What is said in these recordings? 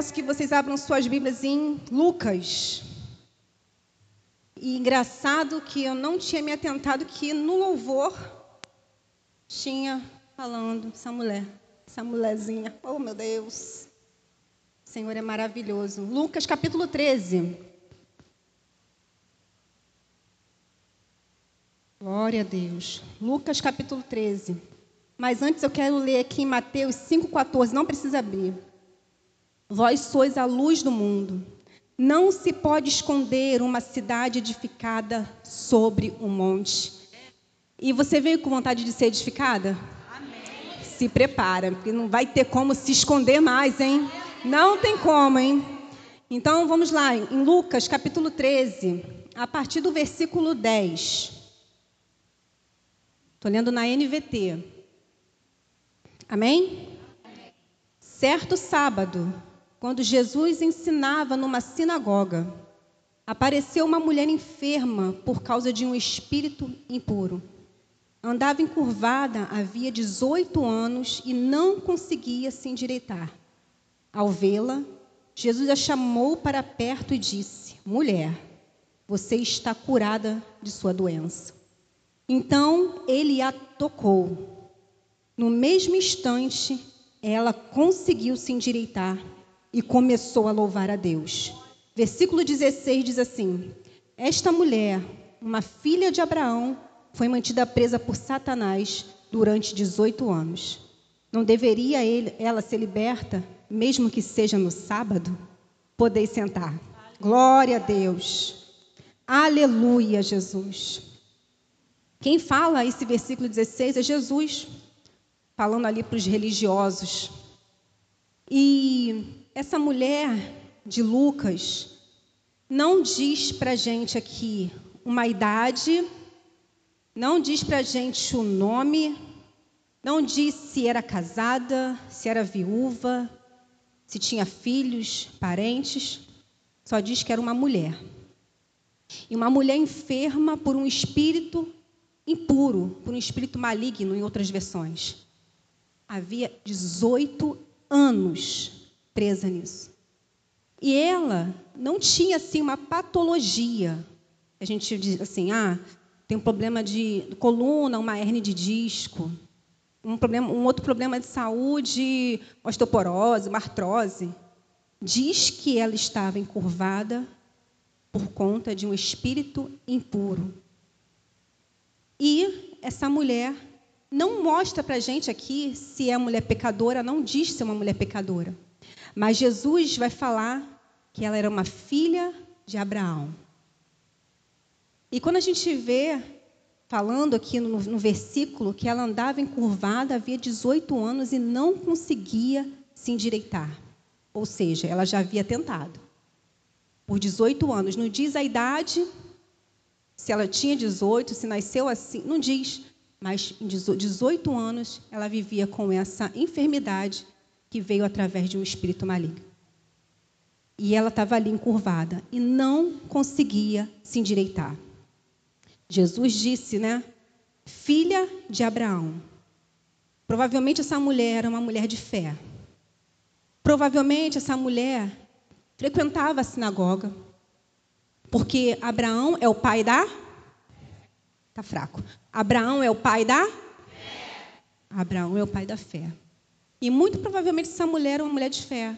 peço que vocês abram suas Bíblias em Lucas. E engraçado que eu não tinha me atentado que no louvor tinha falando essa mulher, essa mulherzinha. Oh, meu Deus. O Senhor é maravilhoso. Lucas capítulo 13. Glória a Deus. Lucas capítulo 13. Mas antes eu quero ler aqui em Mateus 5,14. Não precisa abrir. Vós sois a luz do mundo. Não se pode esconder uma cidade edificada sobre um monte. E você veio com vontade de ser edificada? Amém. Se prepara, porque não vai ter como se esconder mais, hein? Não tem como, hein? Então vamos lá, em Lucas capítulo 13, a partir do versículo 10. Estou lendo na NVT. Amém? Certo sábado, quando Jesus ensinava numa sinagoga, apareceu uma mulher enferma por causa de um espírito impuro. Andava encurvada havia 18 anos e não conseguia se endireitar. Ao vê-la, Jesus a chamou para perto e disse: Mulher, você está curada de sua doença. Então ele a tocou. No mesmo instante, ela conseguiu se endireitar e começou a louvar a Deus. Versículo 16 diz assim: Esta mulher, uma filha de Abraão, foi mantida presa por Satanás durante 18 anos. Não deveria ela ser liberta, mesmo que seja no sábado? Podei sentar. Glória a Deus. Aleluia, Jesus. Quem fala esse versículo 16 é Jesus, falando ali para os religiosos. E essa mulher de Lucas não diz para gente aqui uma idade, não diz para gente o nome, não diz se era casada, se era viúva, se tinha filhos, parentes, só diz que era uma mulher. E uma mulher enferma por um espírito impuro, por um espírito maligno, em outras versões. Havia 18 anos presa nisso. E ela não tinha assim uma patologia. A gente diz assim, ah, tem um problema de coluna, uma hernia de disco, um, problema, um outro problema de saúde, osteoporose, uma artrose. Diz que ela estava encurvada por conta de um espírito impuro. E essa mulher não mostra para gente aqui se é mulher pecadora, não diz se é uma mulher pecadora. Mas Jesus vai falar que ela era uma filha de Abraão. E quando a gente vê, falando aqui no, no versículo, que ela andava encurvada havia 18 anos e não conseguia se endireitar. Ou seja, ela já havia tentado. Por 18 anos. Não diz a idade, se ela tinha 18, se nasceu assim, não diz. Mas em 18 anos ela vivia com essa enfermidade que veio através de um espírito maligno. E ela estava ali encurvada e não conseguia se endireitar. Jesus disse, né? Filha de Abraão. Provavelmente essa mulher era uma mulher de fé. Provavelmente essa mulher frequentava a sinagoga. Porque Abraão é o pai da. Tá fraco. Abraão é o pai da. Abraão é o pai da fé. E muito provavelmente essa mulher era uma mulher de fé.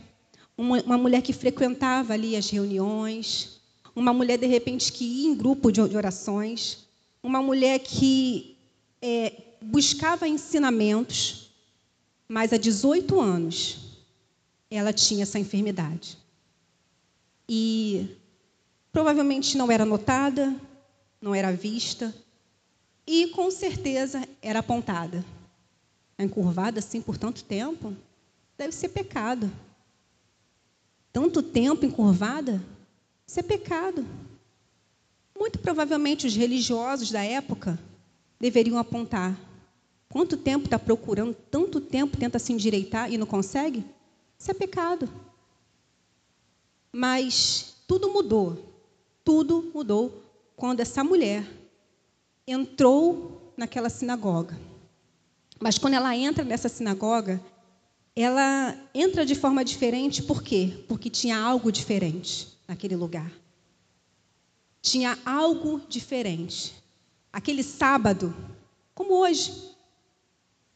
Uma, uma mulher que frequentava ali as reuniões. Uma mulher, de repente, que ia em grupo de, de orações. Uma mulher que é, buscava ensinamentos. Mas há 18 anos ela tinha essa enfermidade. E provavelmente não era notada, não era vista. E com certeza era apontada encurvada assim por tanto tempo, deve ser pecado. Tanto tempo encurvada, isso é pecado. Muito provavelmente os religiosos da época deveriam apontar. Quanto tempo está procurando, tanto tempo tenta se endireitar e não consegue? Isso é pecado. Mas tudo mudou. Tudo mudou quando essa mulher entrou naquela sinagoga. Mas quando ela entra nessa sinagoga, ela entra de forma diferente, por quê? Porque tinha algo diferente naquele lugar. Tinha algo diferente. Aquele sábado, como hoje,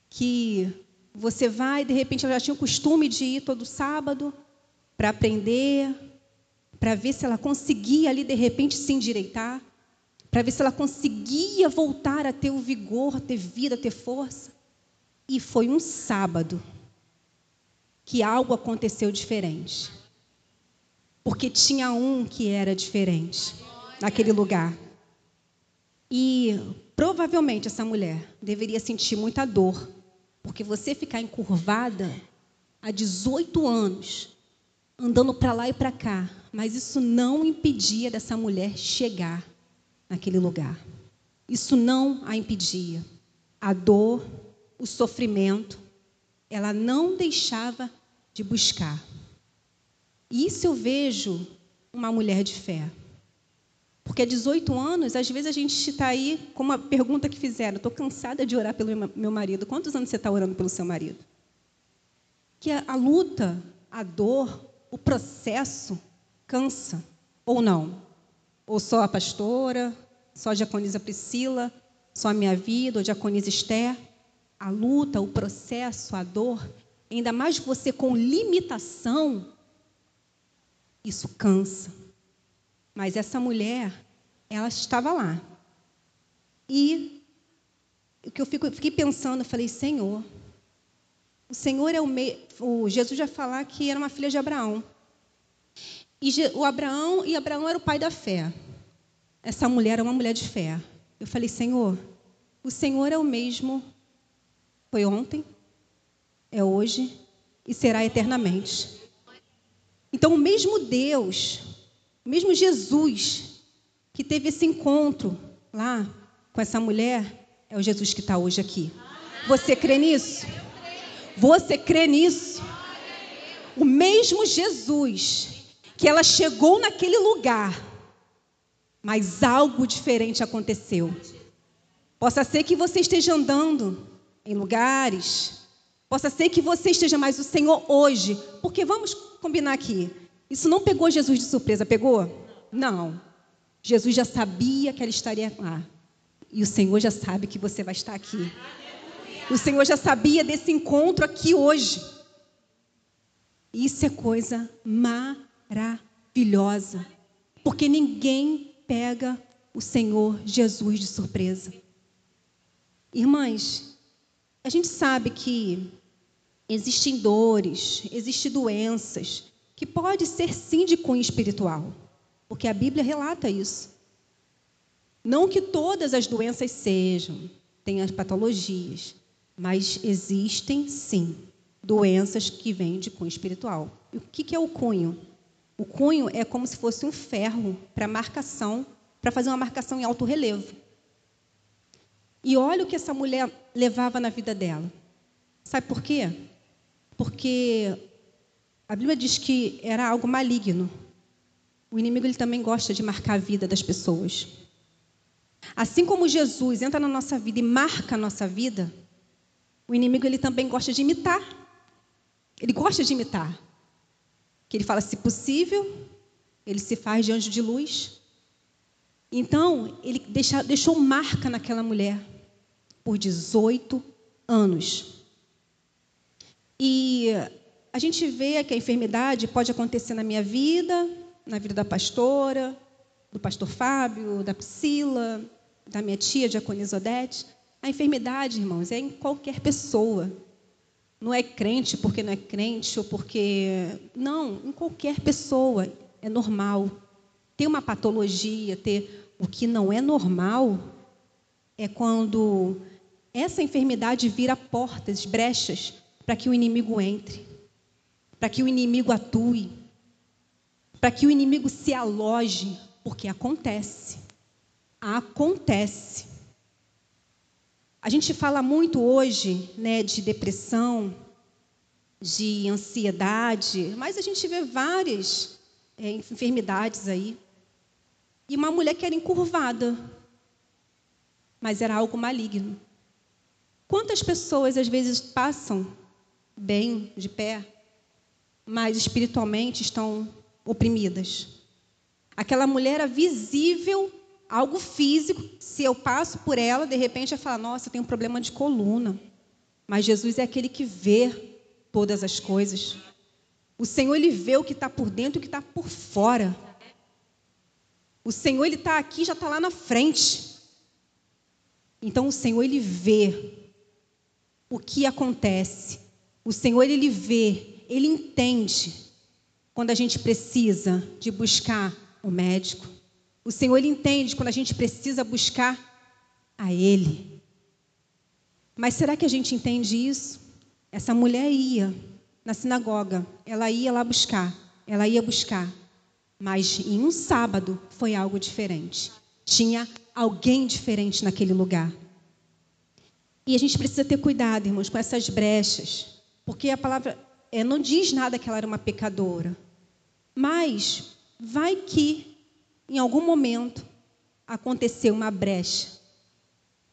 que você vai, de repente, ela já tinha o costume de ir todo sábado para aprender, para ver se ela conseguia ali, de repente, se endireitar, para ver se ela conseguia voltar a ter o vigor, ter vida, ter força. E foi um sábado que algo aconteceu diferente. Porque tinha um que era diferente naquele lugar. E provavelmente essa mulher deveria sentir muita dor, porque você ficar encurvada há 18 anos, andando para lá e para cá, mas isso não impedia dessa mulher chegar naquele lugar. Isso não a impedia. A dor, o sofrimento, ela não deixava de buscar. E isso eu vejo uma mulher de fé. Porque há 18 anos, às vezes a gente está aí com uma pergunta que fizeram: estou cansada de orar pelo meu marido. Quantos anos você está orando pelo seu marido? Que a, a luta, a dor, o processo cansa, ou não? Ou só a pastora, só a diaconisa Priscila, só a minha vida, ou a diaconisa Esther? A luta, o processo, a dor, ainda mais você com limitação, isso cansa. Mas essa mulher, ela estava lá. E o que eu fico, fiquei pensando, eu falei, Senhor, o Senhor é o, me... o Jesus já falar que era uma filha de Abraão. E o Abraão e Abraão era o pai da fé. Essa mulher era uma mulher de fé. Eu falei, Senhor, o Senhor é o mesmo. Foi ontem, é hoje e será eternamente. Então, o mesmo Deus mesmo Jesus, que teve esse encontro lá com essa mulher, é o Jesus que está hoje aqui. Você crê nisso? Você crê nisso? O mesmo Jesus que ela chegou naquele lugar, mas algo diferente aconteceu. Possa ser que você esteja andando em lugares, possa ser que você esteja mais o Senhor hoje, porque vamos combinar aqui. Isso não pegou Jesus de surpresa, pegou? Não. Jesus já sabia que ela estaria lá. E o Senhor já sabe que você vai estar aqui. O Senhor já sabia desse encontro aqui hoje. Isso é coisa maravilhosa. Porque ninguém pega o Senhor Jesus de surpresa. Irmãs, a gente sabe que existem dores, existem doenças, que pode ser sim de cunho espiritual, porque a Bíblia relata isso. Não que todas as doenças sejam, tem as patologias, mas existem sim doenças que vêm de cunho espiritual. E o que é o cunho? O cunho é como se fosse um ferro para marcação, para fazer uma marcação em alto relevo. E olha o que essa mulher levava na vida dela. Sabe por quê? Porque a Bíblia diz que era algo maligno. O inimigo ele também gosta de marcar a vida das pessoas. Assim como Jesus entra na nossa vida e marca a nossa vida, o inimigo ele também gosta de imitar. Ele gosta de imitar. Que ele fala, se possível, ele se faz de anjo de luz. Então, ele deixa, deixou marca naquela mulher por 18 anos. E a gente vê que a enfermidade pode acontecer na minha vida, na vida da pastora, do pastor Fábio, da Priscila, da minha tia, Diaconisa Odete. A enfermidade, irmãos, é em qualquer pessoa. Não é crente porque não é crente ou porque. Não, em qualquer pessoa. É normal. Ter uma patologia, ter. O que não é normal é quando essa enfermidade vira portas, brechas, para que o inimigo entre para que o inimigo atue, para que o inimigo se aloje, porque acontece. Acontece. A gente fala muito hoje né, de depressão, de ansiedade, mas a gente vê várias é, enfermidades aí. E uma mulher que era encurvada, mas era algo maligno. Quantas pessoas às vezes passam bem, de pé, mas espiritualmente estão oprimidas. Aquela mulher era visível, algo físico. Se eu passo por ela, de repente eu falo, nossa, eu tenho um problema de coluna. Mas Jesus é aquele que vê todas as coisas. O Senhor, Ele vê o que está por dentro e o que está por fora. O Senhor, Ele está aqui, já está lá na frente. Então, o Senhor, Ele vê o que acontece. O Senhor, Ele vê, Ele entende quando a gente precisa de buscar o médico. O Senhor, Ele entende quando a gente precisa buscar a Ele. Mas será que a gente entende isso? Essa mulher ia na sinagoga, ela ia lá buscar, ela ia buscar. Mas em um sábado foi algo diferente. Tinha alguém diferente naquele lugar. E a gente precisa ter cuidado, irmãos, com essas brechas, porque a palavra é, não diz nada que ela era uma pecadora. Mas vai que em algum momento aconteceu uma brecha.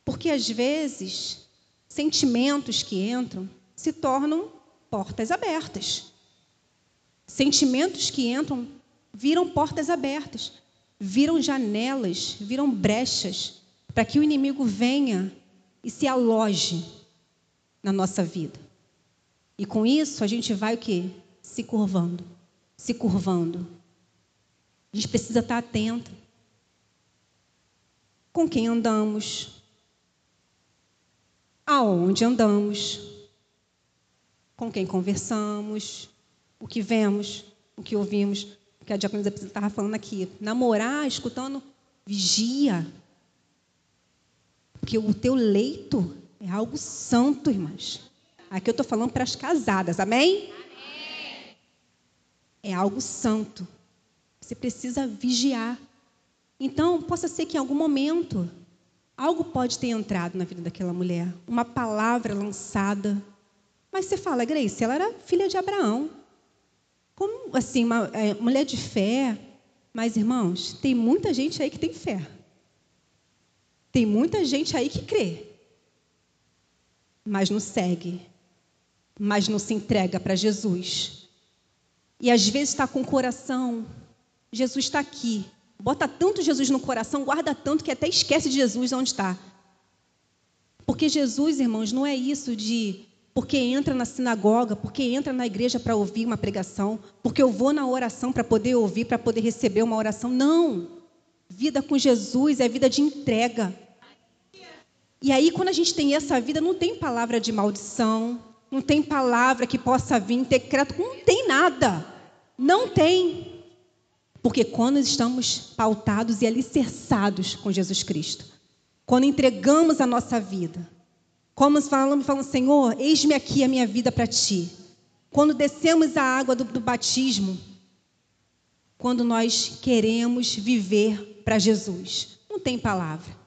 Porque às vezes sentimentos que entram se tornam portas abertas. Sentimentos que entram viram portas abertas, viram janelas, viram brechas para que o inimigo venha e se aloje na nossa vida. E com isso a gente vai o quê? Se curvando, se curvando. A gente precisa estar atento. Com quem andamos? aonde andamos, com quem conversamos, o que vemos, o que ouvimos, o que a diaconisa estava falando aqui. Namorar, escutando, vigia. Porque o teu leito é algo santo, irmãs. Aqui eu estou falando para as casadas, amém? amém? É algo santo. Você precisa vigiar. Então, possa ser que em algum momento Algo pode ter entrado na vida daquela mulher, uma palavra lançada. Mas você fala, Grace, ela era filha de Abraão. Como assim, uma é, mulher de fé? Mas, irmãos, tem muita gente aí que tem fé. Tem muita gente aí que crê. Mas não segue. Mas não se entrega para Jesus. E às vezes está com o coração. Jesus está aqui. Bota tanto Jesus no coração, guarda tanto que até esquece de Jesus onde está. Porque Jesus, irmãos, não é isso de porque entra na sinagoga, porque entra na igreja para ouvir uma pregação, porque eu vou na oração para poder ouvir, para poder receber uma oração. Não. Vida com Jesus é vida de entrega. E aí, quando a gente tem essa vida, não tem palavra de maldição, não tem palavra que possa vir, ter crédito, não tem nada. Não tem. Porque quando estamos pautados e alicerçados com Jesus Cristo, quando entregamos a nossa vida, como falamos, falamos, Senhor, eis-me aqui a minha vida para ti. Quando descemos a água do, do batismo, quando nós queremos viver para Jesus, não tem palavra.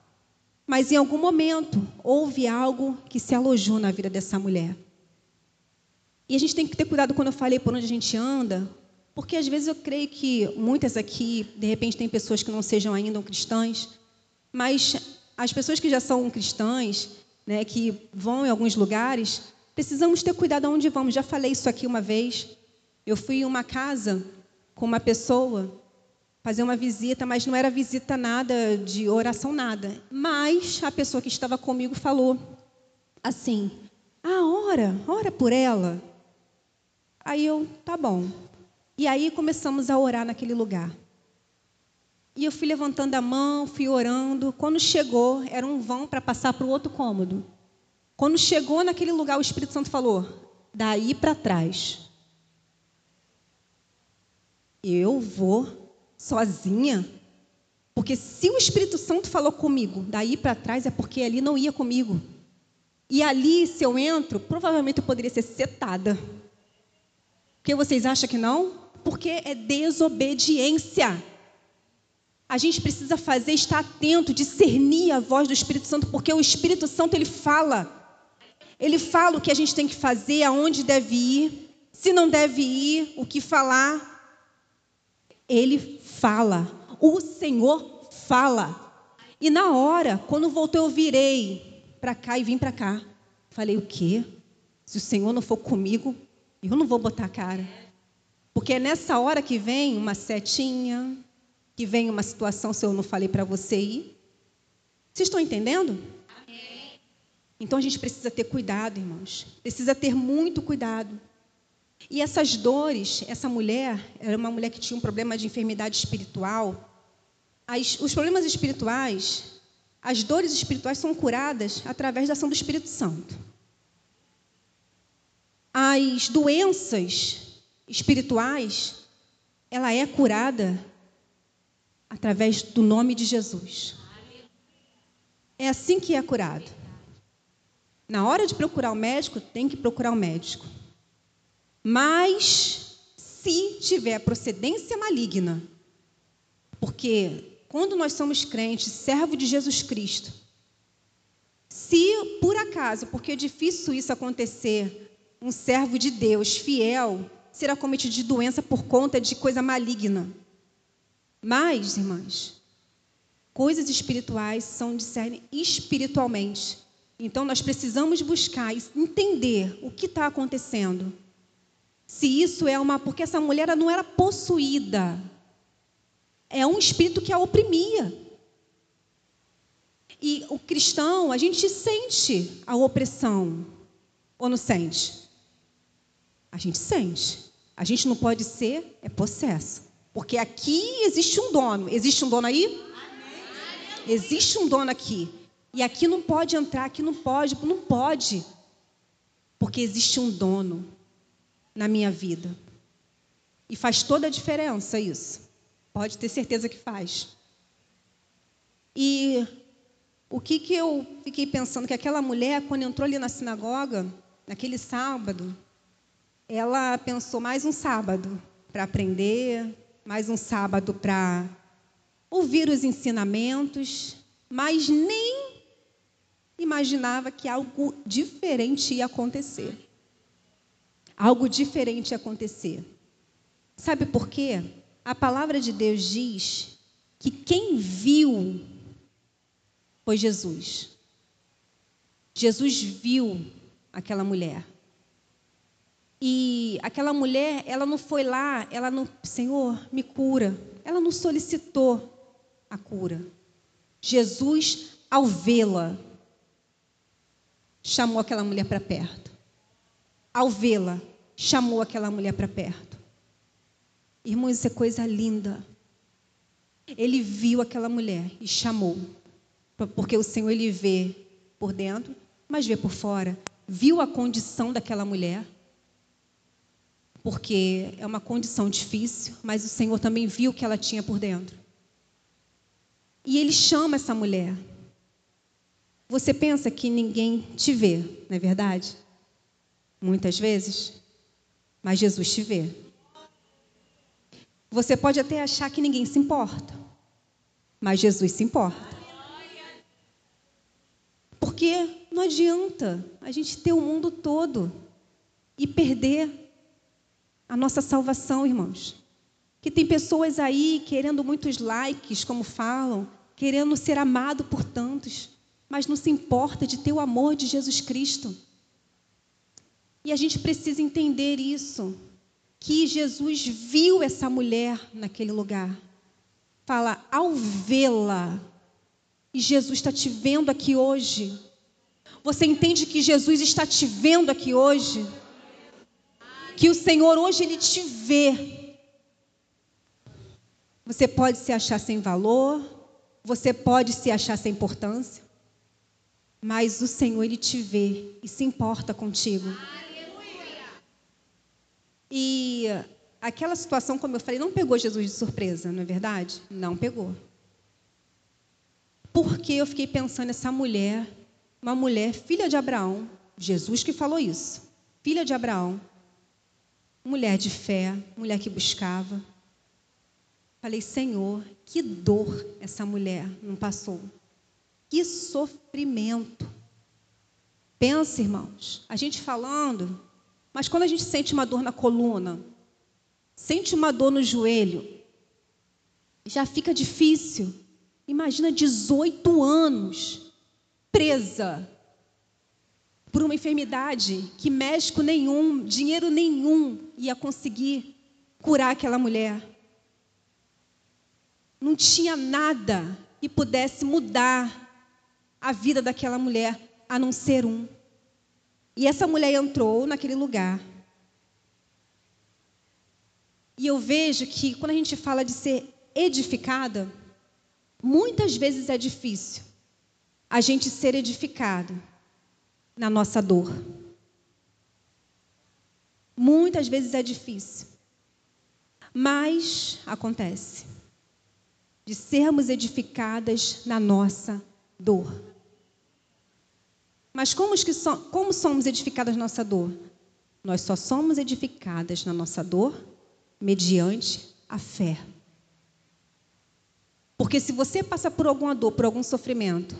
Mas em algum momento houve algo que se alojou na vida dessa mulher. E a gente tem que ter cuidado quando eu falei por onde a gente anda, porque às vezes eu creio que muitas aqui, de repente, tem pessoas que não sejam ainda cristãs, mas as pessoas que já são cristãs, né, que vão em alguns lugares, precisamos ter cuidado aonde vamos. Já falei isso aqui uma vez. Eu fui em uma casa com uma pessoa fazer uma visita, mas não era visita nada de oração nada. Mas a pessoa que estava comigo falou assim: "Ah, ora, ora por ela". Aí eu, tá bom. E aí começamos a orar naquele lugar. E eu fui levantando a mão, fui orando. Quando chegou, era um vão para passar para o outro cômodo. Quando chegou naquele lugar, o Espírito Santo falou: daí para trás. Eu vou sozinha? Porque se o Espírito Santo falou comigo, daí para trás é porque ali não ia comigo. E ali, se eu entro, provavelmente eu poderia ser setada. Porque vocês acham que não? porque é desobediência. A gente precisa fazer, estar atento, discernir a voz do Espírito Santo, porque o Espírito Santo ele fala. Ele fala o que a gente tem que fazer, aonde deve ir, se não deve ir, o que falar. Ele fala. O Senhor fala. E na hora, quando voltou, eu virei para cá e vim para cá. Falei, o quê? Se o Senhor não for comigo, eu não vou botar a cara. Porque é nessa hora que vem uma setinha, que vem uma situação, se eu não falei para você ir. Vocês estão entendendo? Amém. Então a gente precisa ter cuidado, irmãos. Precisa ter muito cuidado. E essas dores, essa mulher, era uma mulher que tinha um problema de enfermidade espiritual. As, os problemas espirituais, as dores espirituais são curadas através da ação do Espírito Santo. As doenças espirituais, ela é curada através do nome de Jesus. É assim que é curado. Na hora de procurar o médico, tem que procurar o médico. Mas se tiver procedência maligna, porque quando nós somos crentes, servo de Jesus Cristo, se por acaso, porque é difícil isso acontecer, um servo de Deus fiel será cometido de doença por conta de coisa maligna. Mas, irmãs, coisas espirituais são discernem espiritualmente. Então, nós precisamos buscar e entender o que está acontecendo se isso é uma. Porque essa mulher não era possuída. É um espírito que a oprimia. E o cristão, a gente sente a opressão. Ou não sente? A gente sente. A gente não pode ser, é possesso. Porque aqui existe um dono. Existe um dono aí? Existe um dono aqui. E aqui não pode entrar, aqui não pode, não pode. Porque existe um dono na minha vida. E faz toda a diferença isso. Pode ter certeza que faz. E o que, que eu fiquei pensando? Que aquela mulher, quando entrou ali na sinagoga, naquele sábado, ela pensou mais um sábado para aprender, mais um sábado para ouvir os ensinamentos, mas nem imaginava que algo diferente ia acontecer algo diferente acontecer. Sabe por quê? A palavra de Deus diz que quem viu foi Jesus. Jesus viu aquela mulher. E aquela mulher, ela não foi lá, ela não, Senhor, me cura. Ela não solicitou a cura. Jesus, ao vê-la, chamou aquela mulher para perto ao vê-la, chamou aquela mulher para perto. Irmãos, isso é coisa linda. Ele viu aquela mulher e chamou. Porque o Senhor ele vê por dentro, mas vê por fora. Viu a condição daquela mulher. Porque é uma condição difícil, mas o Senhor também viu o que ela tinha por dentro. E ele chama essa mulher. Você pensa que ninguém te vê, não é verdade? Muitas vezes, mas Jesus te vê. Você pode até achar que ninguém se importa, mas Jesus se importa. Porque não adianta a gente ter o mundo todo e perder a nossa salvação, irmãos. Que tem pessoas aí querendo muitos likes, como falam, querendo ser amado por tantos, mas não se importa de ter o amor de Jesus Cristo. E a gente precisa entender isso, que Jesus viu essa mulher naquele lugar. Fala, ao vê-la, e Jesus está te vendo aqui hoje. Você entende que Jesus está te vendo aqui hoje? Que o Senhor hoje ele te vê. Você pode se achar sem valor, você pode se achar sem importância, mas o Senhor ele te vê e se importa contigo. E aquela situação, como eu falei, não pegou Jesus de surpresa, não é verdade? Não pegou. Porque eu fiquei pensando essa mulher, uma mulher filha de Abraão, Jesus que falou isso, filha de Abraão, mulher de fé, mulher que buscava. Falei, Senhor, que dor essa mulher não passou. Que sofrimento. Pensa, irmãos, a gente falando, mas quando a gente sente uma dor na coluna, sente uma dor no joelho, já fica difícil. Imagina 18 anos presa por uma enfermidade que médico nenhum, dinheiro nenhum ia conseguir curar aquela mulher. Não tinha nada que pudesse mudar a vida daquela mulher, a não ser um. E essa mulher entrou naquele lugar. E eu vejo que quando a gente fala de ser edificada, muitas vezes é difícil a gente ser edificado na nossa dor. Muitas vezes é difícil. Mas acontece de sermos edificadas na nossa dor. Mas como, que so, como somos edificadas na nossa dor? Nós só somos edificadas na nossa dor mediante a fé. Porque se você passa por alguma dor, por algum sofrimento,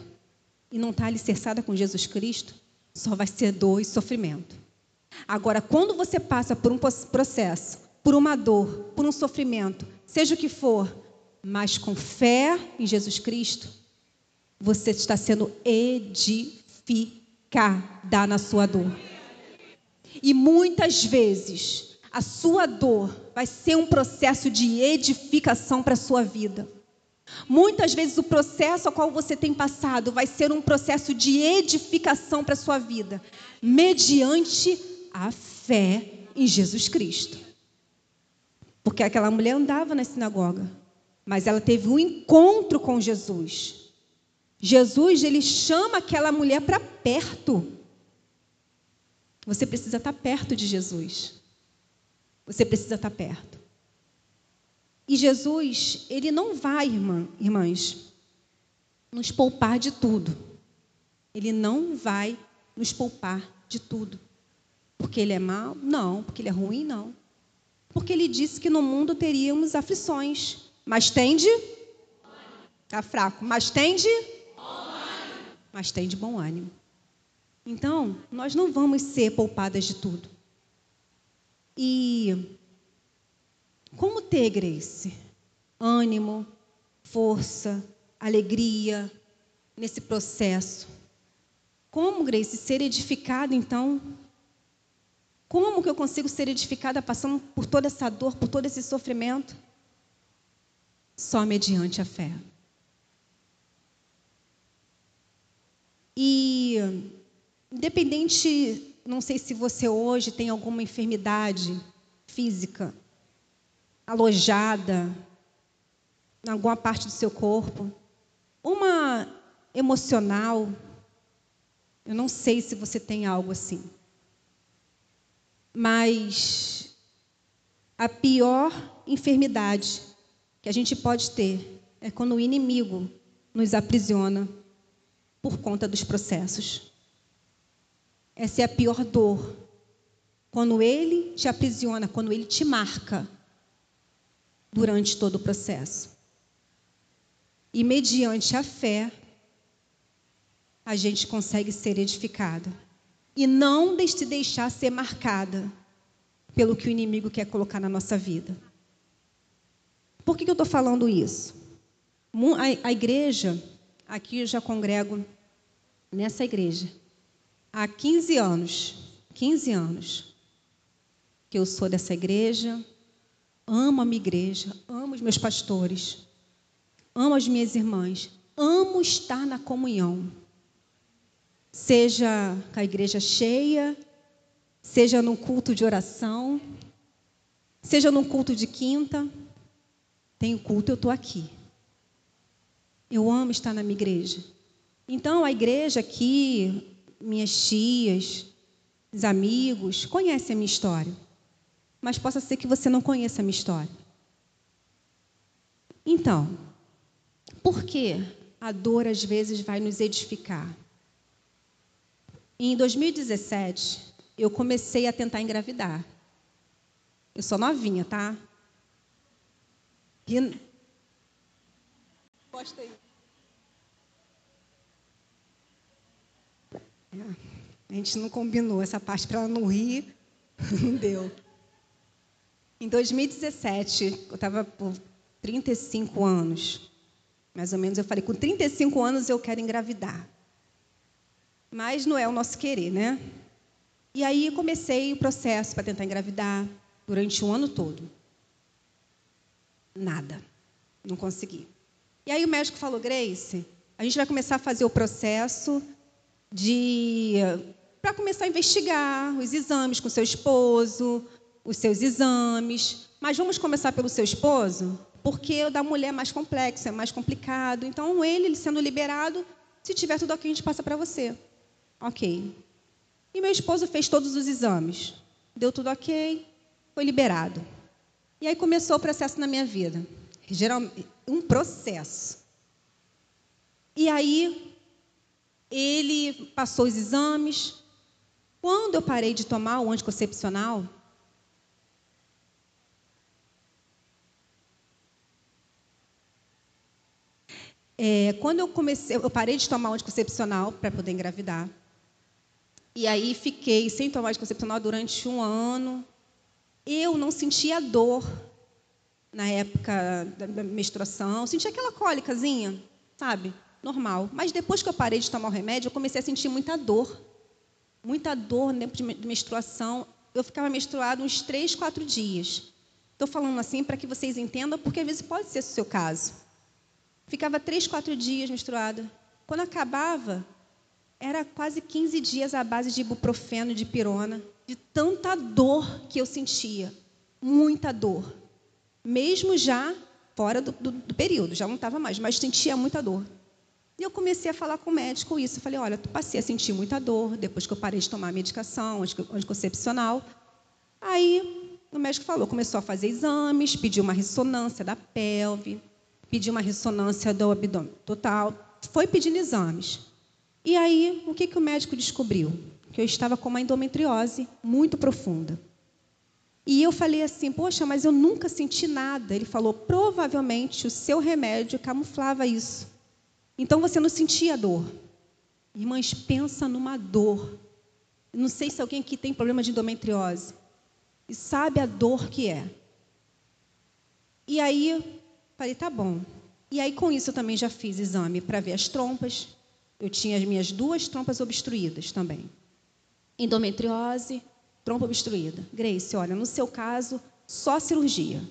e não está alicerçada com Jesus Cristo, só vai ser dor e sofrimento. Agora, quando você passa por um processo, por uma dor, por um sofrimento, seja o que for, mas com fé em Jesus Cristo, você está sendo edificada na sua dor. E muitas vezes a sua dor vai ser um processo de edificação para a sua vida. Muitas vezes o processo ao qual você tem passado vai ser um processo de edificação para a sua vida, mediante a fé em Jesus Cristo. Porque aquela mulher andava na sinagoga, mas ela teve um encontro com Jesus. Jesus, ele chama aquela mulher para perto. Você precisa estar perto de Jesus. Você precisa estar perto. E Jesus, ele não vai, irmã, irmãs, nos poupar de tudo. Ele não vai nos poupar de tudo. Porque ele é mau? Não. Porque ele é ruim? Não. Porque ele disse que no mundo teríamos aflições. Mas tende? Está fraco. Mas tende? Mas tem de bom ânimo. Então, nós não vamos ser poupadas de tudo. E como ter, Grace, ânimo, força, alegria nesse processo? Como, Grace, ser edificada, então? Como que eu consigo ser edificada passando por toda essa dor, por todo esse sofrimento? Só mediante a fé. E independente, não sei se você hoje tem alguma enfermidade física alojada em alguma parte do seu corpo, uma emocional, eu não sei se você tem algo assim. Mas a pior enfermidade que a gente pode ter é quando o inimigo nos aprisiona por conta dos processos. Essa é a pior dor. Quando ele te aprisiona, quando ele te marca durante todo o processo. E mediante a fé, a gente consegue ser edificada. E não se deixar ser marcada pelo que o inimigo quer colocar na nossa vida. Por que, que eu estou falando isso? A, a igreja, aqui eu já congrego nessa igreja há 15 anos. 15 anos que eu sou dessa igreja, amo a minha igreja, amo os meus pastores, amo as minhas irmãs, amo estar na comunhão. Seja com a igreja cheia, seja no culto de oração, seja no culto de quinta, tem culto, eu estou aqui. Eu amo estar na minha igreja. Então, a igreja aqui, minhas tias, os amigos, conhecem a minha história. Mas possa ser que você não conheça a minha história. Então, por que a dor às vezes vai nos edificar? Em 2017, eu comecei a tentar engravidar. Eu sou novinha, tá? E... Posta aí. A gente não combinou essa parte para ela não rir, não deu. Em 2017, eu estava por 35 anos, mais ou menos, eu falei, com 35 anos eu quero engravidar. Mas não é o nosso querer, né? E aí comecei o processo para tentar engravidar durante um ano todo. Nada. Não consegui. E aí o médico falou, Grace, a gente vai começar a fazer o processo de para começar a investigar os exames com seu esposo, os seus exames. Mas vamos começar pelo seu esposo, porque o da mulher é mais complexo, é mais complicado. Então, ele, sendo liberado, se tiver tudo ok, a gente passa para você. Ok. E meu esposo fez todos os exames. Deu tudo ok, foi liberado. E aí começou o processo na minha vida. Geralmente, um processo. E aí, ele passou os exames. Quando eu parei de tomar o anticoncepcional, É, quando eu comecei, eu parei de tomar anticoncepcional para poder engravidar. E aí fiquei sem tomar anticoncepcional durante um ano. Eu não sentia dor na época da menstruação. Sentia aquela cólicazinha, sabe? Normal. Mas depois que eu parei de tomar o remédio, eu comecei a sentir muita dor. Muita dor no tempo de menstruação. Eu ficava menstruada uns três, quatro dias. Estou falando assim para que vocês entendam, porque às vezes pode ser o seu caso. Ficava três, quatro dias menstruada. Quando acabava, era quase 15 dias à base de ibuprofeno, de pirona, de tanta dor que eu sentia. Muita dor. Mesmo já fora do, do, do período, já não estava mais, mas sentia muita dor. E eu comecei a falar com o médico isso. Eu falei, olha, passei a sentir muita dor depois que eu parei de tomar medicação anticoncepcional. Aí o médico falou, começou a fazer exames, pediu uma ressonância da pelve, pediu uma ressonância do abdômen total, foi pedindo exames. E aí, o que, que o médico descobriu? Que eu estava com uma endometriose muito profunda. E eu falei assim, poxa, mas eu nunca senti nada. Ele falou, provavelmente o seu remédio camuflava isso. Então você não sentia dor. Irmãs, pensa numa dor. Não sei se alguém aqui tem problema de endometriose. E sabe a dor que é. E aí Falei, tá bom. E aí, com isso, eu também já fiz exame para ver as trompas. Eu tinha as minhas duas trompas obstruídas também. Endometriose, trompa obstruída. Grace, olha, no seu caso, só cirurgia.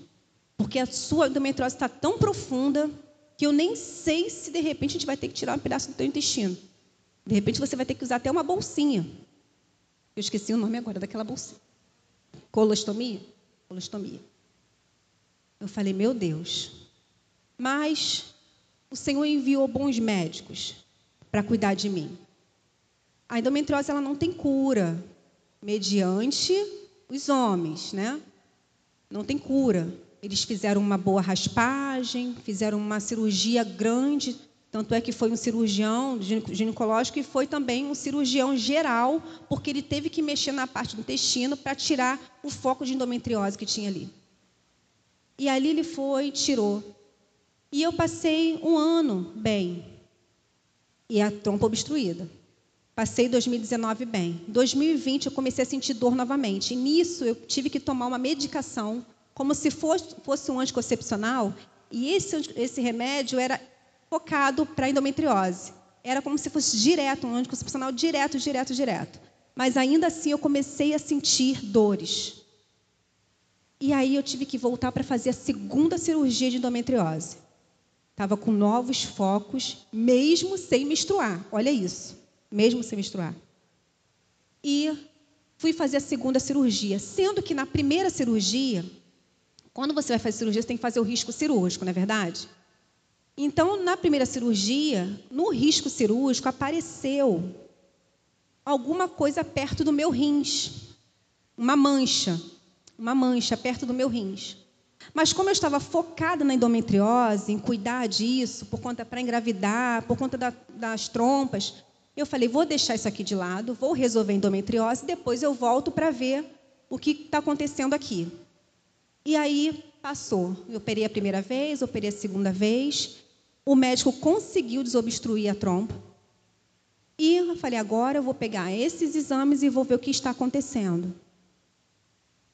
Porque a sua endometriose está tão profunda que eu nem sei se de repente a gente vai ter que tirar um pedaço do teu intestino. De repente você vai ter que usar até uma bolsinha. Eu esqueci o nome agora daquela bolsinha. Colostomia? Colostomia. Eu falei, meu Deus, mas o Senhor enviou bons médicos para cuidar de mim. A endometriose ela não tem cura mediante os homens, né? Não tem cura. Eles fizeram uma boa raspagem, fizeram uma cirurgia grande, tanto é que foi um cirurgião ginecológico e foi também um cirurgião geral, porque ele teve que mexer na parte do intestino para tirar o foco de endometriose que tinha ali. E ali ele foi, tirou. E eu passei um ano bem. E a trompa obstruída. Passei 2019 bem. 2020 eu comecei a sentir dor novamente. E nisso eu tive que tomar uma medicação, como se fosse, fosse um anticoncepcional. E esse, esse remédio era focado para endometriose. Era como se fosse direto, um anticoncepcional direto, direto, direto. Mas ainda assim eu comecei a sentir dores. E aí eu tive que voltar para fazer a segunda cirurgia de endometriose. Estava com novos focos, mesmo sem menstruar. Olha isso, mesmo sem menstruar. E fui fazer a segunda cirurgia, sendo que na primeira cirurgia, quando você vai fazer cirurgia, você tem que fazer o risco cirúrgico, não é verdade? Então, na primeira cirurgia, no risco cirúrgico, apareceu alguma coisa perto do meu rins, uma mancha, uma mancha perto do meu rins. Mas como eu estava focada na endometriose, em cuidar disso, por conta para engravidar, por conta da, das trompas, eu falei, vou deixar isso aqui de lado, vou resolver a endometriose, depois eu volto para ver o que está acontecendo aqui. E aí passou. Eu operei a primeira vez, operei a segunda vez. O médico conseguiu desobstruir a trompa. E eu falei, agora eu vou pegar esses exames e vou ver o que está acontecendo.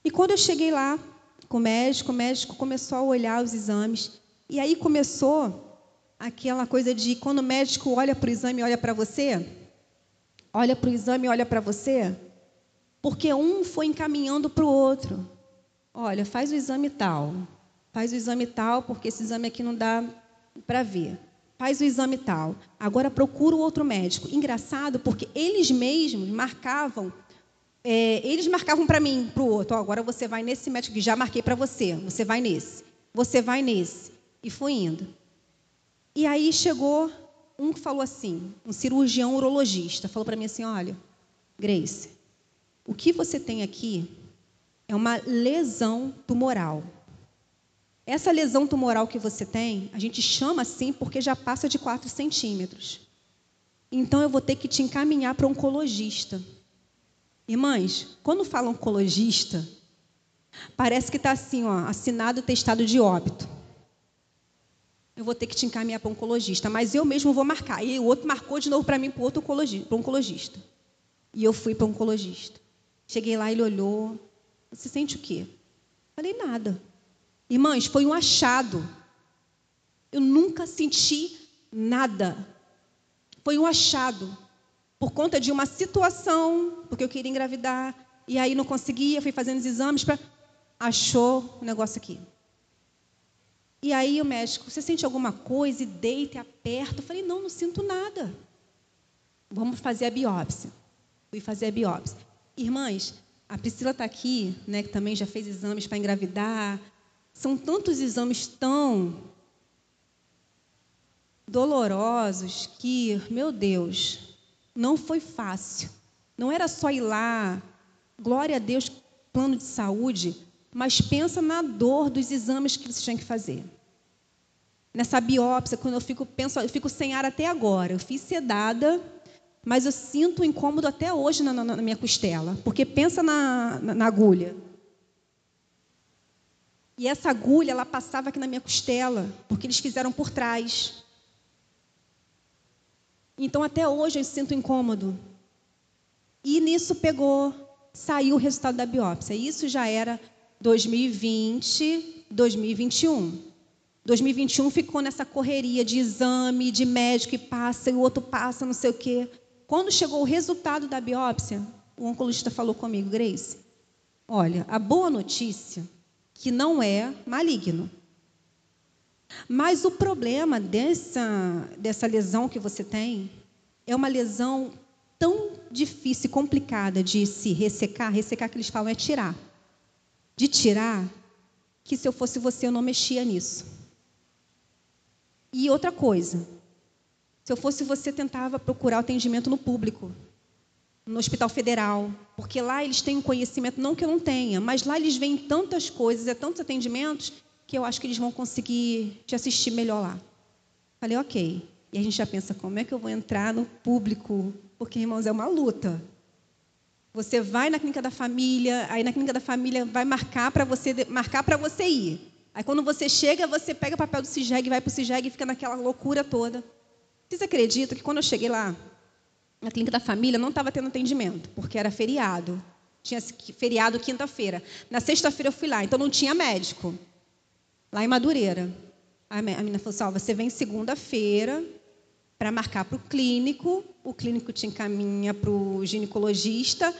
E quando eu cheguei lá, com o médico, o médico começou a olhar os exames. E aí começou aquela coisa de quando o médico olha para o exame e olha para você, olha para o exame e olha para você? Porque um foi encaminhando para o outro. Olha, faz o exame tal. Faz o exame tal, porque esse exame aqui não dá para ver. Faz o exame tal. Agora procura o outro médico. Engraçado, porque eles mesmos marcavam é, eles marcavam para mim, para o outro, oh, agora você vai nesse médico que já marquei para você, você vai nesse, você vai nesse. E foi indo. E aí chegou um que falou assim, um cirurgião urologista, falou para mim assim: olha, Grace, o que você tem aqui é uma lesão tumoral. Essa lesão tumoral que você tem, a gente chama assim porque já passa de 4 centímetros. Então eu vou ter que te encaminhar para um oncologista. Irmãs, quando fala oncologista, parece que está assim, ó, assinado testado de óbito. Eu vou ter que te encaminhar para um oncologista, mas eu mesmo vou marcar. E o outro marcou de novo para mim para outro oncologista, oncologista. E eu fui para um oncologista. Cheguei lá, ele olhou. Você sente o quê? Falei nada. Irmãs, foi um achado. Eu nunca senti nada. Foi um achado por conta de uma situação, porque eu queria engravidar, e aí não conseguia, fui fazendo os exames para. Achou o negócio aqui. E aí o médico, você sente alguma coisa? E deita e aperta. Eu falei, não, não sinto nada. Vamos fazer a biópsia. Fui fazer a biópsia. Irmãs, a Priscila está aqui, né, que também já fez exames para engravidar. São tantos exames tão dolorosos que, meu Deus, não foi fácil. Não era só ir lá, glória a Deus, plano de saúde, mas pensa na dor dos exames que você tinha que fazer. Nessa biópsia, quando eu fico, penso, eu fico sem ar até agora. Eu fiz sedada, mas eu sinto um incômodo até hoje na, na, na minha costela. Porque pensa na, na, agulha. E essa agulha, ela passava aqui na minha costela, porque eles fizeram por trás. Então até hoje eu sinto incômodo. E nisso pegou, saiu o resultado da biópsia. Isso já era 2020, 2021. 2021 ficou nessa correria de exame, de médico e passa, e o outro passa, não sei o quê. Quando chegou o resultado da biópsia, o oncologista falou comigo, Grace, olha, a boa notícia que não é maligno. Mas o problema dessa, dessa lesão que você tem é uma lesão tão difícil e complicada de se ressecar. Ressecar que eles falam é tirar. De tirar, que se eu fosse você eu não mexia nisso. E outra coisa, se eu fosse você tentava procurar atendimento no público, no Hospital Federal, porque lá eles têm um conhecimento, não que eu não tenha, mas lá eles veem tantas coisas, é tantos atendimentos que eu acho que eles vão conseguir te assistir melhor lá. Falei, ok. E a gente já pensa, como é que eu vou entrar no público? Porque, irmãos, é uma luta. Você vai na clínica da família, aí na clínica da família vai marcar para você marcar para você ir. Aí quando você chega, você pega o papel do CIGEG, vai para o CIGEG e fica naquela loucura toda. Vocês acreditam que quando eu cheguei lá, na clínica da família, não estava tendo atendimento, porque era feriado. Tinha feriado quinta-feira. Na sexta-feira eu fui lá, então não tinha médico lá em Madureira. A menina falou assim: você vem segunda-feira para marcar para o clínico, o clínico te encaminha para o ginecologista,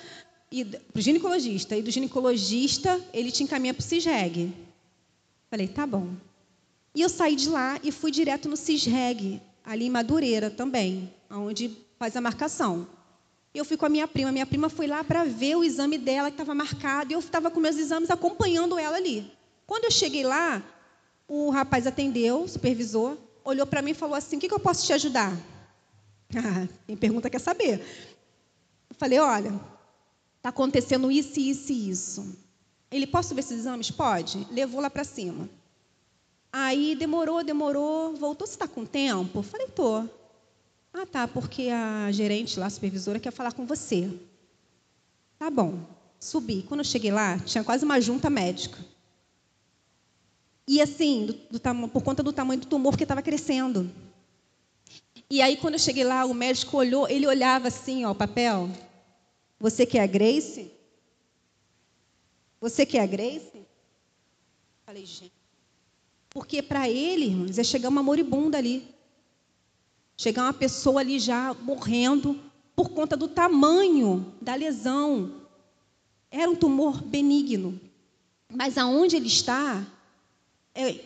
e o ginecologista, e do ginecologista ele te encaminha para o CISREG. Falei, tá bom. E eu saí de lá e fui direto no CISREG, ali em Madureira também, onde faz a marcação. Eu fui com a minha prima. Minha prima foi lá para ver o exame dela que estava marcado. E eu estava com meus exames acompanhando ela ali. Quando eu cheguei lá, o rapaz atendeu, o supervisor, olhou para mim e falou assim: O que, que eu posso te ajudar? Ah, quem pergunta quer saber. Eu falei: Olha, está acontecendo isso, isso e isso. Ele, posso ver esses exames? Pode. Levou lá para cima. Aí demorou, demorou, voltou. Você está com tempo? Falei: Tô. Ah, tá, porque a gerente lá, a supervisora, quer falar com você. Tá bom. Subi. Quando eu cheguei lá, tinha quase uma junta médica. E assim, do, do, por conta do tamanho do tumor que estava crescendo. E aí, quando eu cheguei lá, o médico olhou, ele olhava assim, ó, o papel. Você quer a Grace? Você quer a Grace? Falei, gente. Porque para ele, irmãos, é chegar uma moribunda ali. Chegar uma pessoa ali já morrendo, por conta do tamanho da lesão. Era um tumor benigno. Mas aonde ele está é,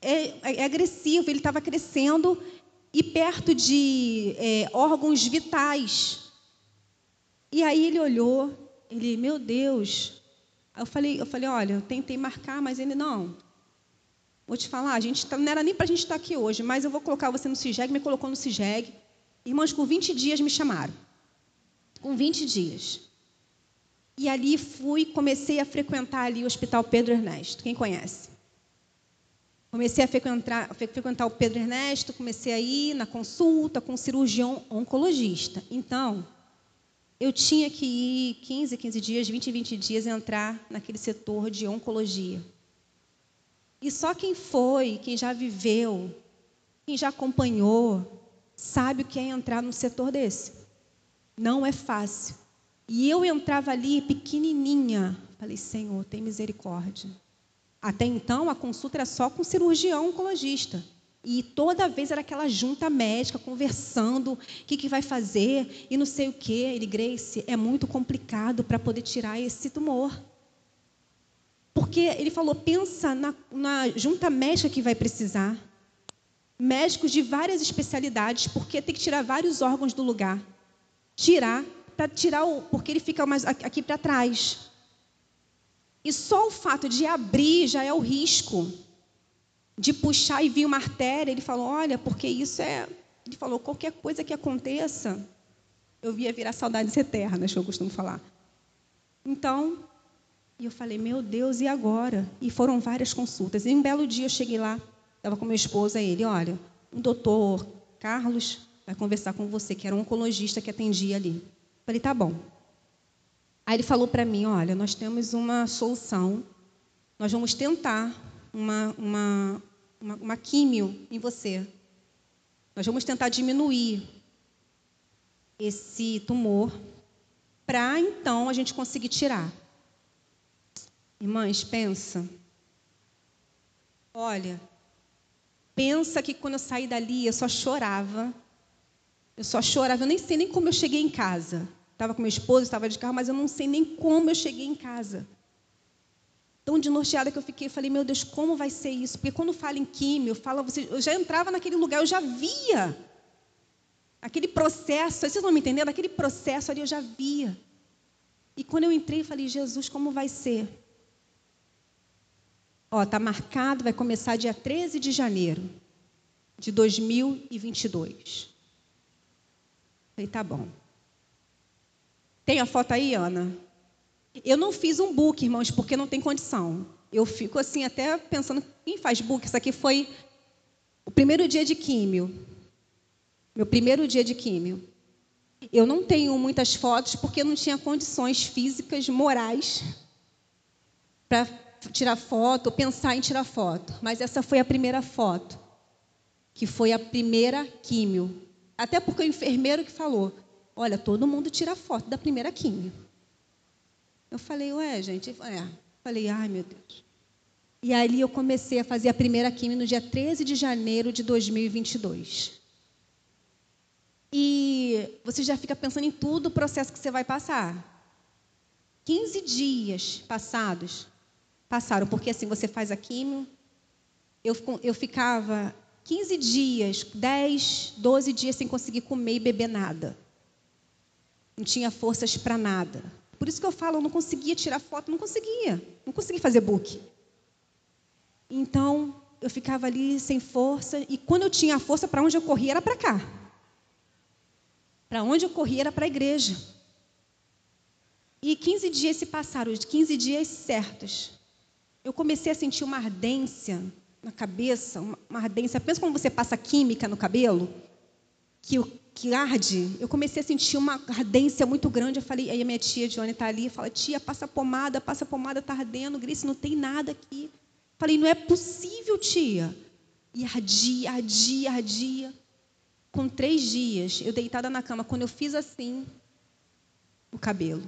é, é agressivo, ele estava crescendo e perto de é, órgãos vitais. E aí ele olhou, ele, meu Deus. Eu falei, eu falei, olha, eu tentei marcar, mas ele não. Vou te falar, a gente tá, não era nem para a gente estar tá aqui hoje, mas eu vou colocar você no CIGEG, me colocou no CIGEG. Irmãos, com 20 dias me chamaram. Com 20 dias. E ali fui, comecei a frequentar ali o Hospital Pedro Ernesto. Quem conhece? Comecei a frequentar, a frequentar o Pedro Ernesto, comecei a ir na consulta com o cirurgião oncologista. Então, eu tinha que ir 15, 15 dias, 20, 20 dias entrar naquele setor de oncologia. E só quem foi, quem já viveu, quem já acompanhou, sabe o que é entrar num setor desse. Não é fácil. E eu entrava ali pequenininha. Falei, Senhor, tem misericórdia. Até então, a consulta era só com cirurgião oncologista. E toda vez era aquela junta médica conversando, o que, que vai fazer e não sei o quê. Ele, Grace, é muito complicado para poder tirar esse tumor. Porque ele falou, pensa na, na junta médica que vai precisar. Médicos de várias especialidades, porque tem que tirar vários órgãos do lugar. Tirar para tirar o. porque ele fica mais aqui para trás. E só o fato de abrir já é o risco de puxar e vir uma artéria. Ele falou: olha, porque isso é. Ele falou: qualquer coisa que aconteça, eu via virar saudades eternas, que eu costumo falar. Então, eu falei: meu Deus, e agora? E foram várias consultas. E um belo dia eu cheguei lá, estava com meu esposo, e ele: olha, o doutor Carlos vai conversar com você, que era um oncologista que atendia ali. Falei, tá bom. Aí ele falou para mim, olha, nós temos uma solução, nós vamos tentar uma, uma, uma, uma químio em você. Nós vamos tentar diminuir esse tumor para então a gente conseguir tirar. Irmãs, pensa. Olha, pensa que quando eu saí dali eu só chorava eu só chorava, eu nem sei nem como eu cheguei em casa. Estava com meu esposo, estava de carro, mas eu não sei nem como eu cheguei em casa. Tão desnorteada que eu fiquei, falei, meu Deus, como vai ser isso? Porque quando fala em químio, fala, você, eu já entrava naquele lugar, eu já via. Aquele processo, vocês estão me entendendo? Aquele processo ali eu já via. E quando eu entrei, falei, Jesus, como vai ser? Ó, tá marcado, vai começar dia 13 de janeiro de 2022. Falei, tá bom. Tem a foto aí, Ana? Eu não fiz um book, irmãos, porque não tem condição. Eu fico assim, até pensando, quem faz book? Isso aqui foi o primeiro dia de químio. Meu primeiro dia de químio. Eu não tenho muitas fotos porque não tinha condições físicas, morais, para tirar foto, pensar em tirar foto. Mas essa foi a primeira foto, que foi a primeira químio. Até porque o enfermeiro que falou: Olha, todo mundo tira foto da primeira quimio. Eu falei, ué, gente, é. Falei, ai meu Deus. E ali eu comecei a fazer a primeira quimio no dia 13 de janeiro de 2022. E você já fica pensando em tudo o processo que você vai passar. 15 dias passados, passaram, porque assim, você faz a quimio, eu, eu ficava 15 dias, 10, 12 dias sem conseguir comer e beber nada. Não tinha forças para nada. Por isso que eu falo, eu não conseguia tirar foto, não conseguia. Não conseguia fazer book. Então, eu ficava ali sem força. E quando eu tinha força, para onde eu corria era para cá. Para onde eu corria era para a igreja. E 15 dias se passaram, os 15 dias certos. Eu comecei a sentir uma ardência na cabeça, uma, ardência. Pensa quando você passa química no cabelo, que, que arde. Eu comecei a sentir uma ardência muito grande. Eu falei, aí a minha tia Johnny está ali, fala, tia, passa pomada, passa pomada, está ardendo. Grace, não tem nada aqui. Falei, não é possível, tia. E ardia, ardia, ardia. Com três dias, eu deitada na cama, quando eu fiz assim, o cabelo.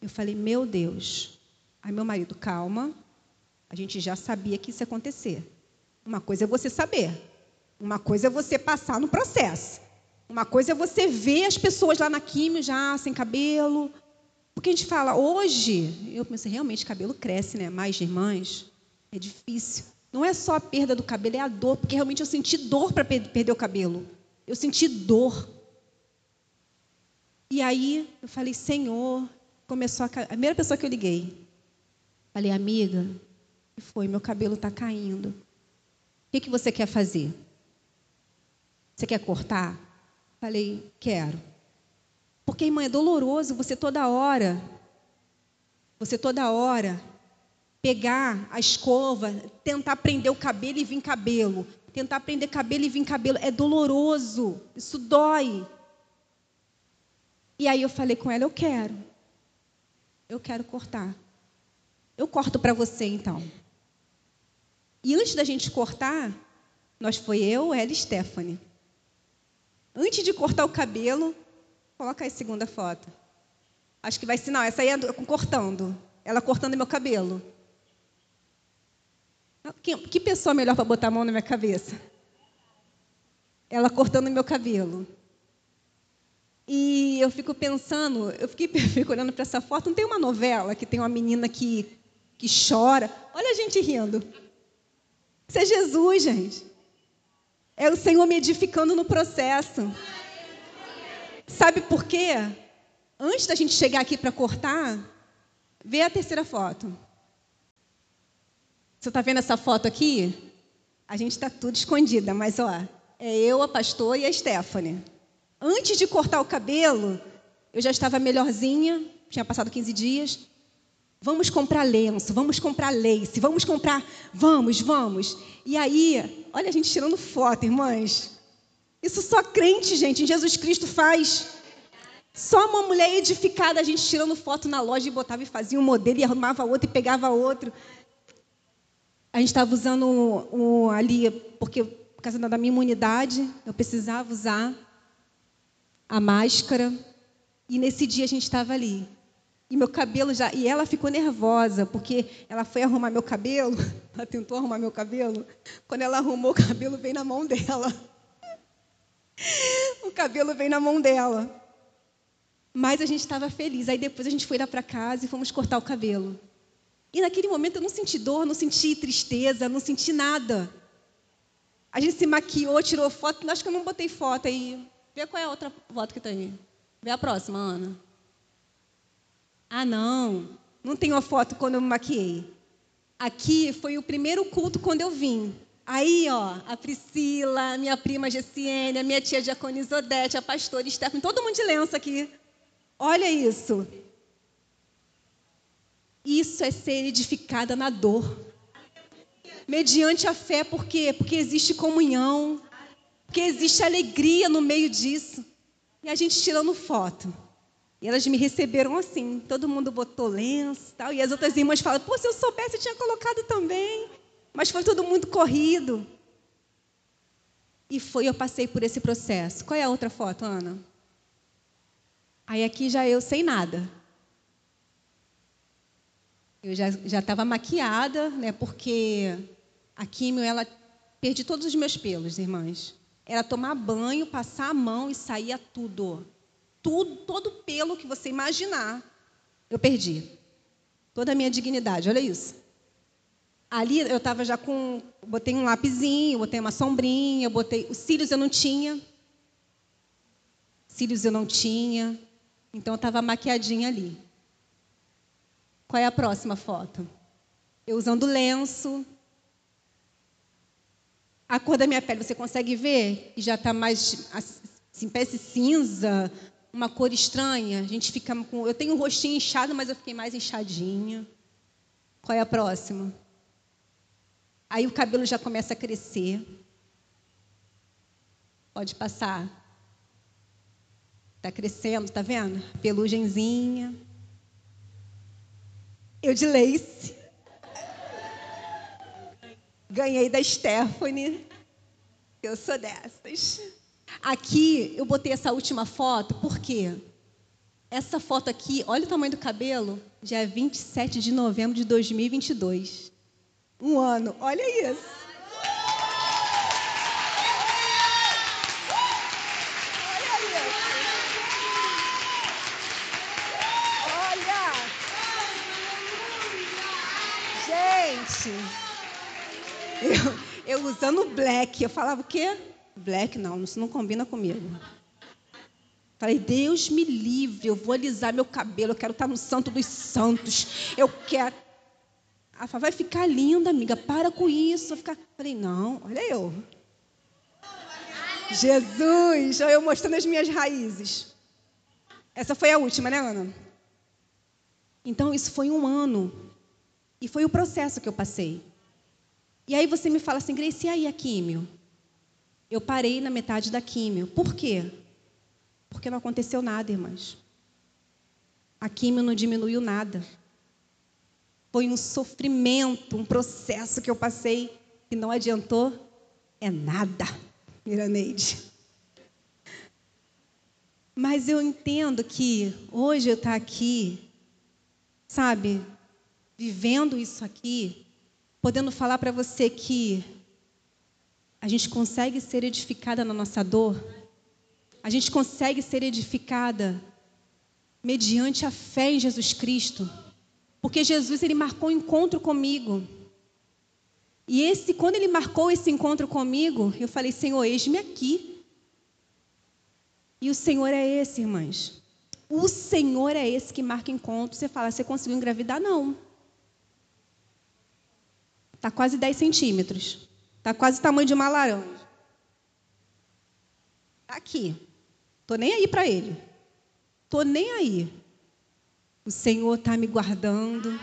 Eu falei, meu Deus. Aí meu marido, calma, a gente já sabia que isso ia acontecer. Uma coisa é você saber, uma coisa é você passar no processo. Uma coisa é você ver as pessoas lá na químio já sem cabelo. Porque a gente fala, hoje, eu pensei, realmente cabelo cresce, né? Mais irmãs. É difícil. Não é só a perda do cabelo, é a dor, porque realmente eu senti dor para perder o cabelo. Eu senti dor. E aí eu falei, Senhor, começou a, a primeira pessoa que eu liguei. Falei, amiga, que foi? Meu cabelo está caindo. O que, que você quer fazer? Você quer cortar? Falei, quero. Porque, irmã, é doloroso você toda hora, você toda hora pegar a escova, tentar prender o cabelo e vir cabelo, tentar prender cabelo e vir cabelo, é doloroso, isso dói. E aí eu falei com ela, eu quero. Eu quero cortar. Eu corto para você então. E antes da gente cortar, nós foi eu, ela e Stephanie. Antes de cortar o cabelo, coloca aí a segunda foto. Acho que vai ser, não, essa aí é cortando. Ela cortando meu cabelo. Que, que pessoa melhor para botar a mão na minha cabeça? Ela cortando meu cabelo. E eu fico pensando, eu fiquei fico olhando para essa foto. Não tem uma novela que tem uma menina que, que chora? Olha a gente rindo. Isso é Jesus, gente. É o Senhor me edificando no processo. Sabe por quê? Antes da gente chegar aqui para cortar, vê a terceira foto. Você está vendo essa foto aqui? A gente está tudo escondida, mas ó, é eu, a pastor e a Stephanie. Antes de cortar o cabelo, eu já estava melhorzinha, tinha passado 15 dias. Vamos comprar lenço, vamos comprar lace, vamos comprar, vamos, vamos. E aí, olha a gente tirando foto, irmãs. Isso só crente, gente, em Jesus Cristo faz. Só uma mulher edificada, a gente tirando foto na loja e botava e fazia um modelo e arrumava outro e pegava outro. A gente estava usando um, um, ali, porque por causa da minha imunidade, eu precisava usar a máscara. E nesse dia a gente estava ali. E meu cabelo já. E ela ficou nervosa, porque ela foi arrumar meu cabelo. Ela tentou arrumar meu cabelo. Quando ela arrumou, o cabelo veio na mão dela. O cabelo veio na mão dela. Mas a gente estava feliz. Aí depois a gente foi lá para casa e fomos cortar o cabelo. E naquele momento eu não senti dor, não senti tristeza, não senti nada. A gente se maquiou, tirou foto. Acho que eu não botei foto aí. Vê qual é a outra foto que está aí. Vê a próxima, Ana. Ah, não. Não tem uma foto quando eu me maquiei. Aqui foi o primeiro culto quando eu vim. Aí, ó, a Priscila, minha prima Gessiene, a minha tia Diaconisa Odete, a pastora Stephanie, todo mundo de lenço aqui. Olha isso. Isso é ser edificada na dor. Mediante a fé, por quê? Porque existe comunhão, porque existe alegria no meio disso. E a gente tirando foto. E elas me receberam assim, todo mundo botou lenço e tal. E as outras irmãs falam, pô, se eu soubesse, eu tinha colocado também. Mas foi todo mundo corrido. E foi, eu passei por esse processo. Qual é a outra foto, Ana? Aí aqui já eu sem nada. Eu já estava maquiada, né? Porque a químio, ela perdi todos os meus pelos, irmãs. Era tomar banho, passar a mão e saía tudo. Tudo, todo pelo que você imaginar, eu perdi. Toda a minha dignidade, olha isso. Ali eu estava já com. Botei um lapisinho, botei uma sombrinha, botei. Os cílios eu não tinha. Cílios eu não tinha. Então eu estava maquiadinha ali. Qual é a próxima foto? Eu usando lenço. A cor da minha pele, você consegue ver? E já está mais, assim, parece cinza, uma cor estranha. A gente fica com. Eu tenho um rostinho inchado, mas eu fiquei mais inchadinha. Qual é a próxima? Aí o cabelo já começa a crescer. Pode passar. Está crescendo, tá vendo? Pelugenzinha. Eu de lace. Ganhei da Stephanie. Eu sou dessas. Aqui eu botei essa última foto, por quê? Essa foto aqui, olha o tamanho do cabelo, dia 27 de novembro de 2022. Um ano, olha isso. Eu, eu usando black, eu falava o quê? Black não, isso não combina comigo. Falei, Deus me livre, eu vou alisar meu cabelo, eu quero estar no santo dos santos. Eu quero. Ela falou, vai ficar linda, amiga, para com isso. Eu ficar... Falei, não, olha eu. Jesus, eu mostrando as minhas raízes. Essa foi a última, né, Ana? Então, isso foi um ano. E foi o processo que eu passei. E aí você me fala assim, Grace, e aí a químio? Eu parei na metade da químio. Por quê? Porque não aconteceu nada, irmãs. A químio não diminuiu nada. Foi um sofrimento, um processo que eu passei que não adiantou é nada, Miraneide. Mas eu entendo que hoje eu estar tá aqui, sabe, vivendo isso aqui, podendo falar para você que a gente consegue ser edificada na nossa dor, a gente consegue ser edificada mediante a fé em Jesus Cristo. Porque Jesus ele marcou um encontro comigo. E esse, quando ele marcou esse encontro comigo, eu falei: Senhor, eis-me aqui. E o Senhor é esse, irmãs. O Senhor é esse que marca encontro. Você fala: Você conseguiu engravidar? Não. Está quase 10 centímetros. Está quase o tamanho de uma laranja. Está aqui. Estou nem aí para ele. Estou nem aí. O Senhor está me guardando.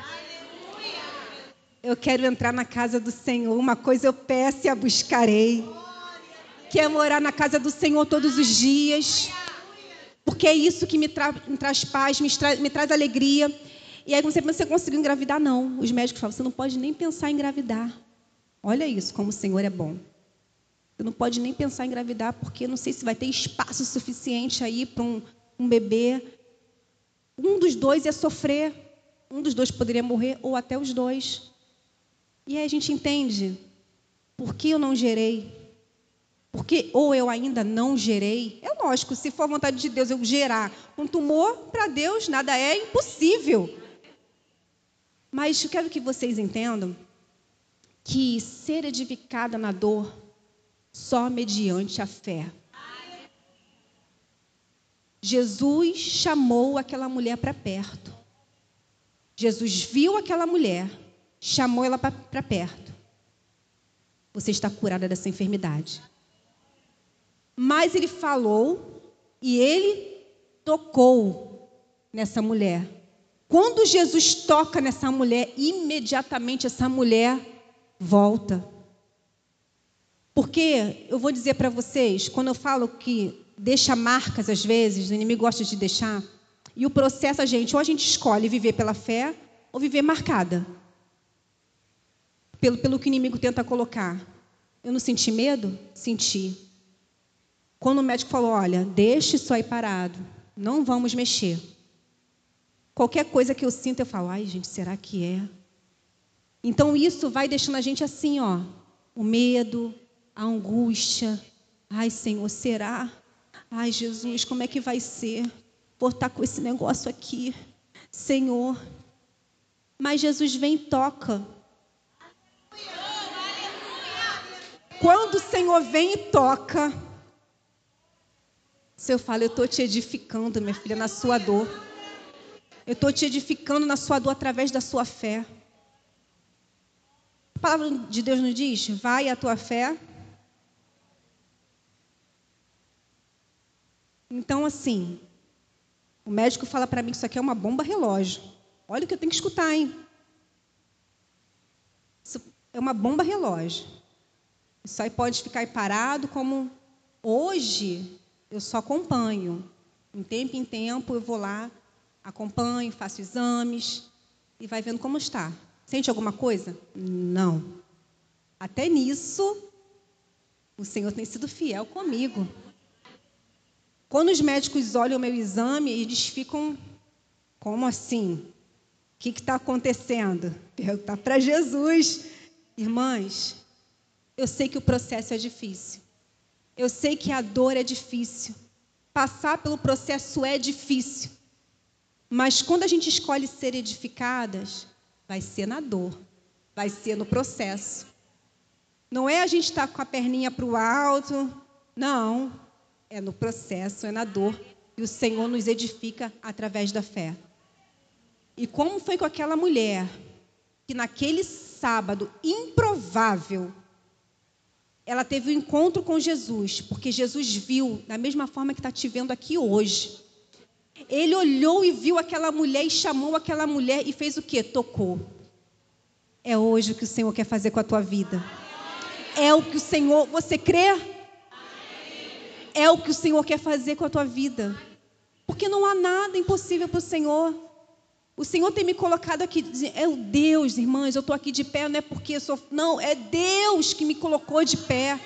Eu quero entrar na casa do Senhor. Uma coisa eu peço e a buscarei. Quero morar na casa do Senhor todos os dias. Porque é isso que me, tra me traz paz, me, tra me, traz alegria. E aí você pensa, você conseguiu engravidar? Não. Os médicos falam, você não pode nem pensar em engravidar. Olha isso, como o Senhor é bom. Você não pode nem pensar em engravidar, porque não sei se vai ter espaço suficiente aí para um, um bebê. Um dos dois ia sofrer, um dos dois poderia morrer, ou até os dois. E aí a gente entende por que eu não gerei. Porque ou eu ainda não gerei. É lógico, se for vontade de Deus eu gerar um tumor, para Deus nada é impossível. Mas eu quero que vocês entendam que ser edificada na dor só mediante a fé. Jesus chamou aquela mulher para perto. Jesus viu aquela mulher, chamou ela para perto. Você está curada dessa enfermidade. Mas ele falou e ele tocou nessa mulher. Quando Jesus toca nessa mulher, imediatamente essa mulher volta. Porque eu vou dizer para vocês, quando eu falo que deixa marcas às vezes, o inimigo gosta de deixar. E o processo, a gente, ou a gente escolhe viver pela fé, ou viver marcada. Pelo, pelo que o inimigo tenta colocar. Eu não senti medo? Senti. Quando o médico falou: olha, deixe isso aí parado, não vamos mexer. Qualquer coisa que eu sinto, eu falo: ai, gente, será que é? Então isso vai deixando a gente assim, ó, o medo, a angústia. Ai, Senhor, será? Ai, Jesus, como é que vai ser? Por estar com esse negócio aqui, Senhor. Mas Jesus vem e toca. Quando o Senhor vem e toca, se eu falo, eu estou te edificando, minha filha, na sua dor. Eu estou te edificando na sua dor através da sua fé. A palavra de Deus nos diz: vai a tua fé Então, assim, o médico fala para mim que isso aqui é uma bomba relógio. Olha o que eu tenho que escutar, hein? Isso é uma bomba relógio. Isso aí pode ficar parado como hoje eu só acompanho. Em tempo em tempo eu vou lá, acompanho, faço exames e vai vendo como está. Sente alguma coisa? Não. Até nisso, o Senhor tem sido fiel comigo. Quando os médicos olham o meu exame, eles ficam, como assim? O que está acontecendo? Perguntar para Jesus. Irmãs, eu sei que o processo é difícil. Eu sei que a dor é difícil. Passar pelo processo é difícil. Mas quando a gente escolhe ser edificadas, vai ser na dor, vai ser no processo. Não é a gente estar tá com a perninha para o alto. Não. É no processo, é na dor. E o Senhor nos edifica através da fé. E como foi com aquela mulher que naquele sábado improvável ela teve um encontro com Jesus, porque Jesus viu da mesma forma que está te vendo aqui hoje. Ele olhou e viu aquela mulher e chamou aquela mulher e fez o que? Tocou. É hoje o que o Senhor quer fazer com a tua vida. É o que o Senhor, você crê? É o que o Senhor quer fazer com a tua vida. Porque não há nada impossível para o Senhor. O Senhor tem me colocado aqui, é o Deus, irmãs, eu estou aqui de pé, não é porque sou. Não, é Deus que me colocou de pé.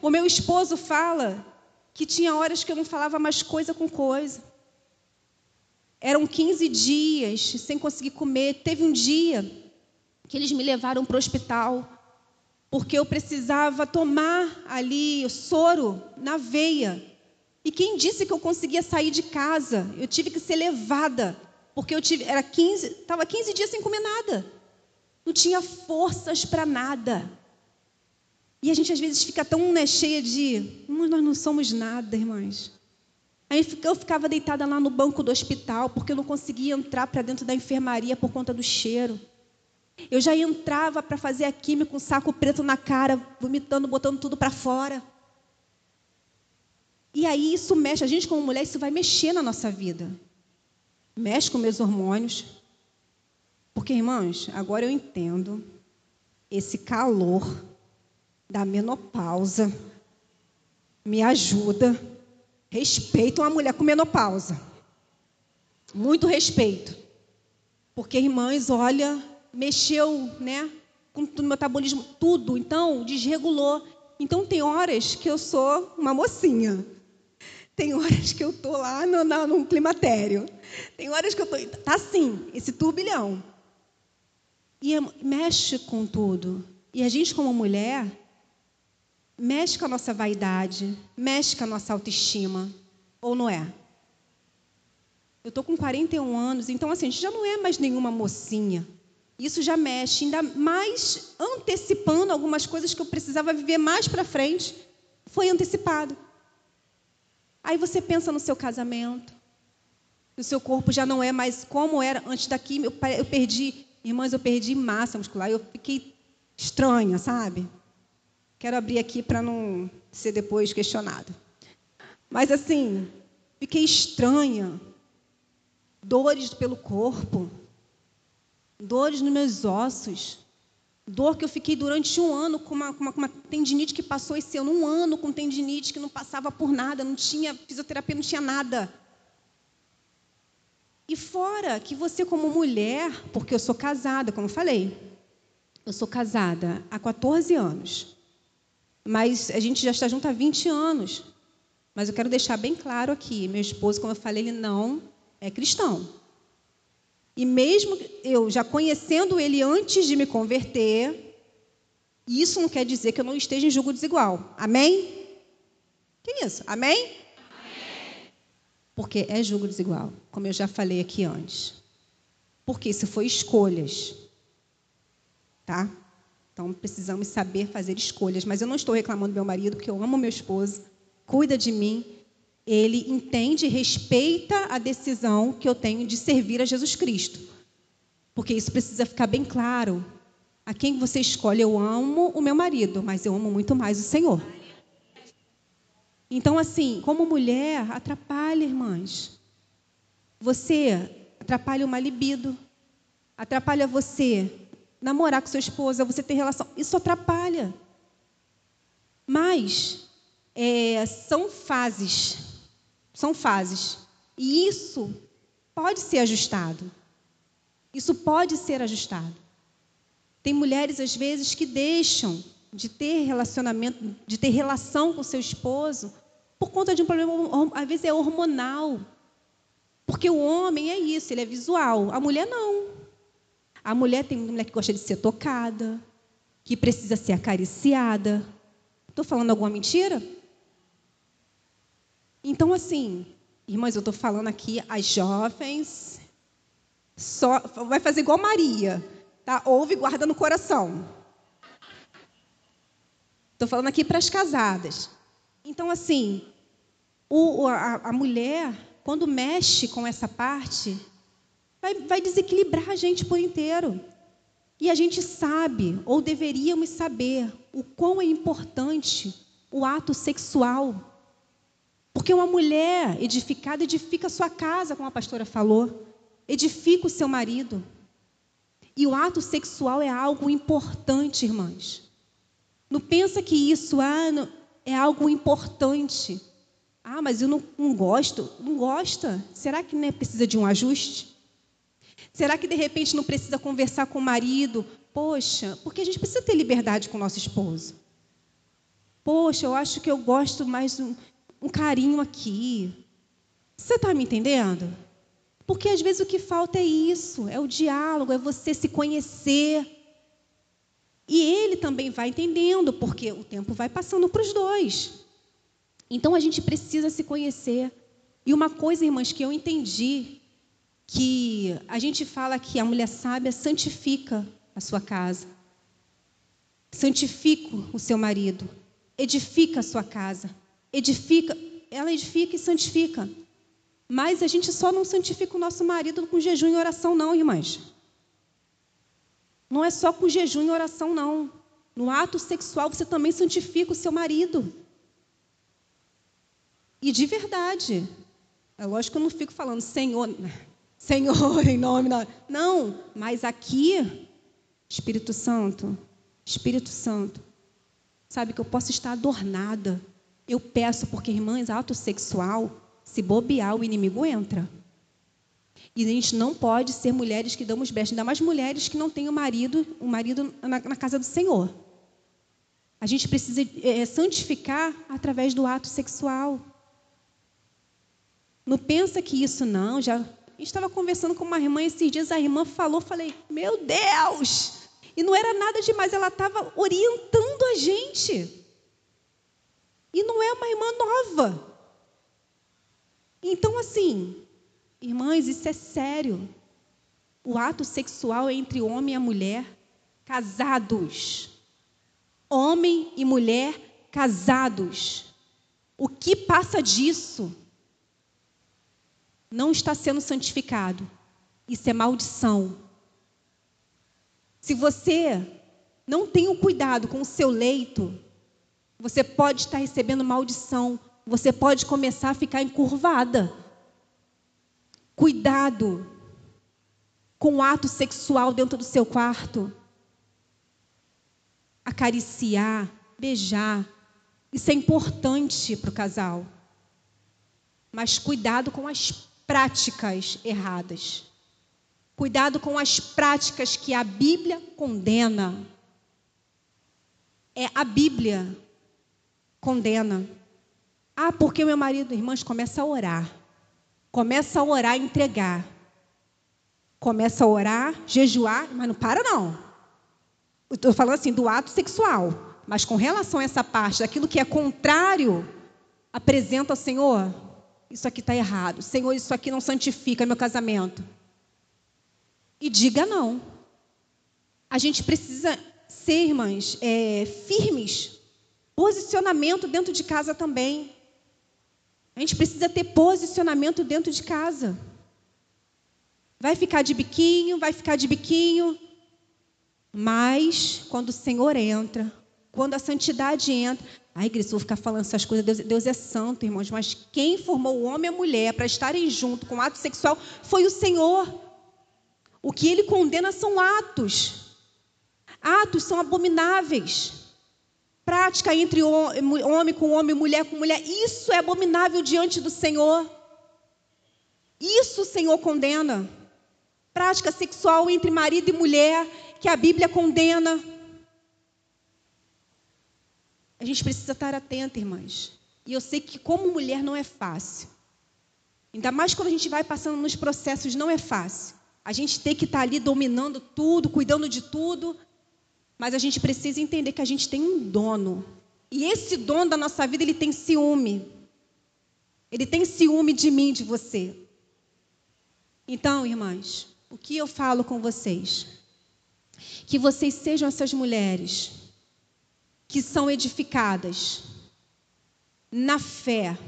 O meu esposo fala que tinha horas que eu não falava mais coisa com coisa. Eram 15 dias sem conseguir comer. Teve um dia que eles me levaram para o hospital, porque eu precisava tomar ali o soro na veia. E quem disse que eu conseguia sair de casa? Eu tive que ser levada, porque eu tive, era 15, estava 15 dias sem comer nada. Não tinha forças para nada. E a gente às vezes fica tão né, cheia de, nós não somos nada, irmãs. Aí eu ficava deitada lá no banco do hospital, porque eu não conseguia entrar para dentro da enfermaria por conta do cheiro. Eu já entrava para fazer a química com um saco preto na cara, vomitando, botando tudo para fora. E aí isso mexe, a gente como mulher, isso vai mexer na nossa vida. Mexe com meus hormônios. Porque, irmãos, agora eu entendo esse calor da menopausa. Me ajuda. Respeito uma mulher com menopausa. Muito respeito. Porque, irmãs, olha, mexeu, né? Com o metabolismo, tudo. Então, desregulou. Então, tem horas que eu sou uma mocinha. Tem horas que eu tô lá no, no, no climatério. Tem horas que eu tô. Tá assim, esse turbilhão. E mexe com tudo. E a gente, como mulher, mexe com a nossa vaidade, mexe com a nossa autoestima. Ou não é? Eu estou com 41 anos, então assim, a gente já não é mais nenhuma mocinha. Isso já mexe, ainda mais antecipando algumas coisas que eu precisava viver mais para frente. Foi antecipado. Aí você pensa no seu casamento. O seu corpo já não é mais como era antes daqui. Eu, eu perdi, irmãs, eu perdi massa muscular. Eu fiquei estranha, sabe? Quero abrir aqui para não ser depois questionado. Mas assim, fiquei estranha. Dores pelo corpo dores nos meus ossos, dor que eu fiquei durante um ano com uma, uma, uma, tendinite que passou esse ano, um ano com tendinite que não passava por nada, não tinha fisioterapia, não tinha nada. E fora que você, como mulher, porque eu sou casada, como eu falei, eu sou casada há 14 anos, mas a gente já está junto há 20 anos. Mas eu quero deixar bem claro aqui: meu esposo, como eu falei, ele não é cristão. E mesmo eu já conhecendo ele antes de me converter, isso não quer dizer que eu não esteja em julgo desigual. Amém? Que isso? Amém? Amém? Porque é julgo desigual, como eu já falei aqui antes. Porque isso foi escolhas. Tá? Então precisamos saber fazer escolhas. Mas eu não estou reclamando do meu marido, porque eu amo meu esposo, cuida de mim ele entende e respeita a decisão que eu tenho de servir a Jesus Cristo. Porque isso precisa ficar bem claro. A quem você escolhe, eu amo o meu marido, mas eu amo muito mais o Senhor. Então, assim, como mulher, atrapalha, irmãs. Você atrapalha uma libido, atrapalha você namorar com sua esposa, você ter relação. Isso atrapalha. Mas é, são fases são fases. E isso pode ser ajustado. Isso pode ser ajustado. Tem mulheres, às vezes, que deixam de ter relacionamento, de ter relação com seu esposo, por conta de um problema, às vezes é hormonal. Porque o homem é isso, ele é visual. A mulher não. A mulher tem mulher que gosta de ser tocada, que precisa ser acariciada. Estou falando alguma mentira? Então, assim, irmãs, eu estou falando aqui as jovens, só vai fazer igual Maria, tá? Ouve e guarda no coração. Estou falando aqui para as casadas. Então, assim, o, a, a, mulher, quando mexe com essa parte, vai, vai desequilibrar a gente por inteiro. E a gente sabe, ou deveríamos saber, o quão é importante o ato sexual. Porque uma mulher edificada edifica a sua casa, como a pastora falou, edifica o seu marido. E o ato sexual é algo importante, irmãs. Não pensa que isso ah, é algo importante. Ah, mas eu não, não gosto. Não gosta? Será que né, precisa de um ajuste? Será que de repente não precisa conversar com o marido? Poxa, porque a gente precisa ter liberdade com o nosso esposo. Poxa, eu acho que eu gosto mais um, um carinho aqui. Você está me entendendo? Porque às vezes o que falta é isso, é o diálogo, é você se conhecer. E ele também vai entendendo, porque o tempo vai passando para os dois. Então a gente precisa se conhecer. E uma coisa, irmãs, que eu entendi, que a gente fala que a mulher sábia santifica a sua casa, santifica o seu marido, edifica a sua casa, edifica, ela edifica e santifica. Mas a gente só não santifica o nosso marido com jejum e oração, não, irmãs. Não é só com jejum e oração, não. No ato sexual você também santifica o seu marido. E de verdade. É lógico que eu não fico falando, Senhor, Senhor, em nome da. Não, mas aqui, Espírito Santo, Espírito Santo, sabe que eu posso estar adornada. Eu peço, porque, irmãs, ato sexual se bobear, o inimigo entra. E a gente não pode ser mulheres que damos besta, ainda mais mulheres que não têm o marido, o marido na, na casa do Senhor. A gente precisa é, santificar através do ato sexual. Não pensa que isso não, já estava conversando com uma irmã esses dias, a irmã falou, falei, meu Deus! E não era nada demais, ela estava orientando a gente. E não é uma irmã nova. Então, assim, irmãs, isso é sério. O ato sexual é entre homem e mulher casados. Homem e mulher casados. O que passa disso não está sendo santificado. Isso é maldição. Se você não tem o cuidado com o seu leito, você pode estar recebendo maldição você pode começar a ficar encurvada. Cuidado com o ato sexual dentro do seu quarto. Acariciar, beijar. Isso é importante para o casal. Mas cuidado com as práticas erradas. Cuidado com as práticas que a Bíblia condena. É a Bíblia condena. Ah, porque meu marido, irmãs, começa a orar. Começa a orar entregar. Começa a orar, jejuar, mas não para não. Estou falando assim do ato sexual. Mas com relação a essa parte, daquilo que é contrário, apresenta ao Senhor, isso aqui está errado. Senhor, isso aqui não santifica meu casamento. E diga não. A gente precisa ser, irmãs, é, firmes. Posicionamento dentro de casa também. A gente precisa ter posicionamento dentro de casa. Vai ficar de biquinho, vai ficar de biquinho. Mas quando o Senhor entra, quando a santidade entra, a igreja, vou ficar falando essas coisas, Deus, Deus, é santo, irmãos, mas quem formou o homem e a mulher para estarem junto com o ato sexual foi o Senhor. O que ele condena são atos. Atos são abomináveis prática entre homem com homem, mulher com mulher, isso é abominável diante do Senhor. Isso o Senhor condena. Prática sexual entre marido e mulher, que a Bíblia condena. A gente precisa estar atento, irmãs. E eu sei que, como mulher, não é fácil. Ainda mais quando a gente vai passando nos processos, não é fácil. A gente tem que estar ali dominando tudo, cuidando de tudo. Mas a gente precisa entender que a gente tem um dono. E esse dono da nossa vida, ele tem ciúme. Ele tem ciúme de mim, de você. Então, irmãs, o que eu falo com vocês? Que vocês sejam essas mulheres que são edificadas na fé,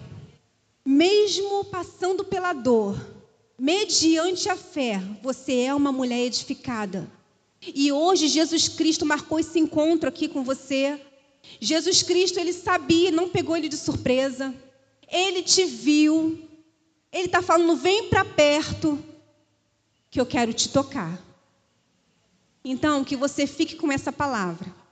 mesmo passando pela dor, mediante a fé, você é uma mulher edificada. E hoje Jesus Cristo marcou esse encontro aqui com você. Jesus Cristo, ele sabia, não pegou ele de surpresa. Ele te viu. Ele está falando: vem para perto, que eu quero te tocar. Então, que você fique com essa palavra.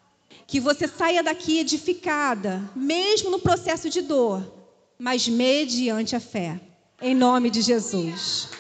Que você saia daqui edificada, mesmo no processo de dor, mas mediante a fé. Em nome de Jesus.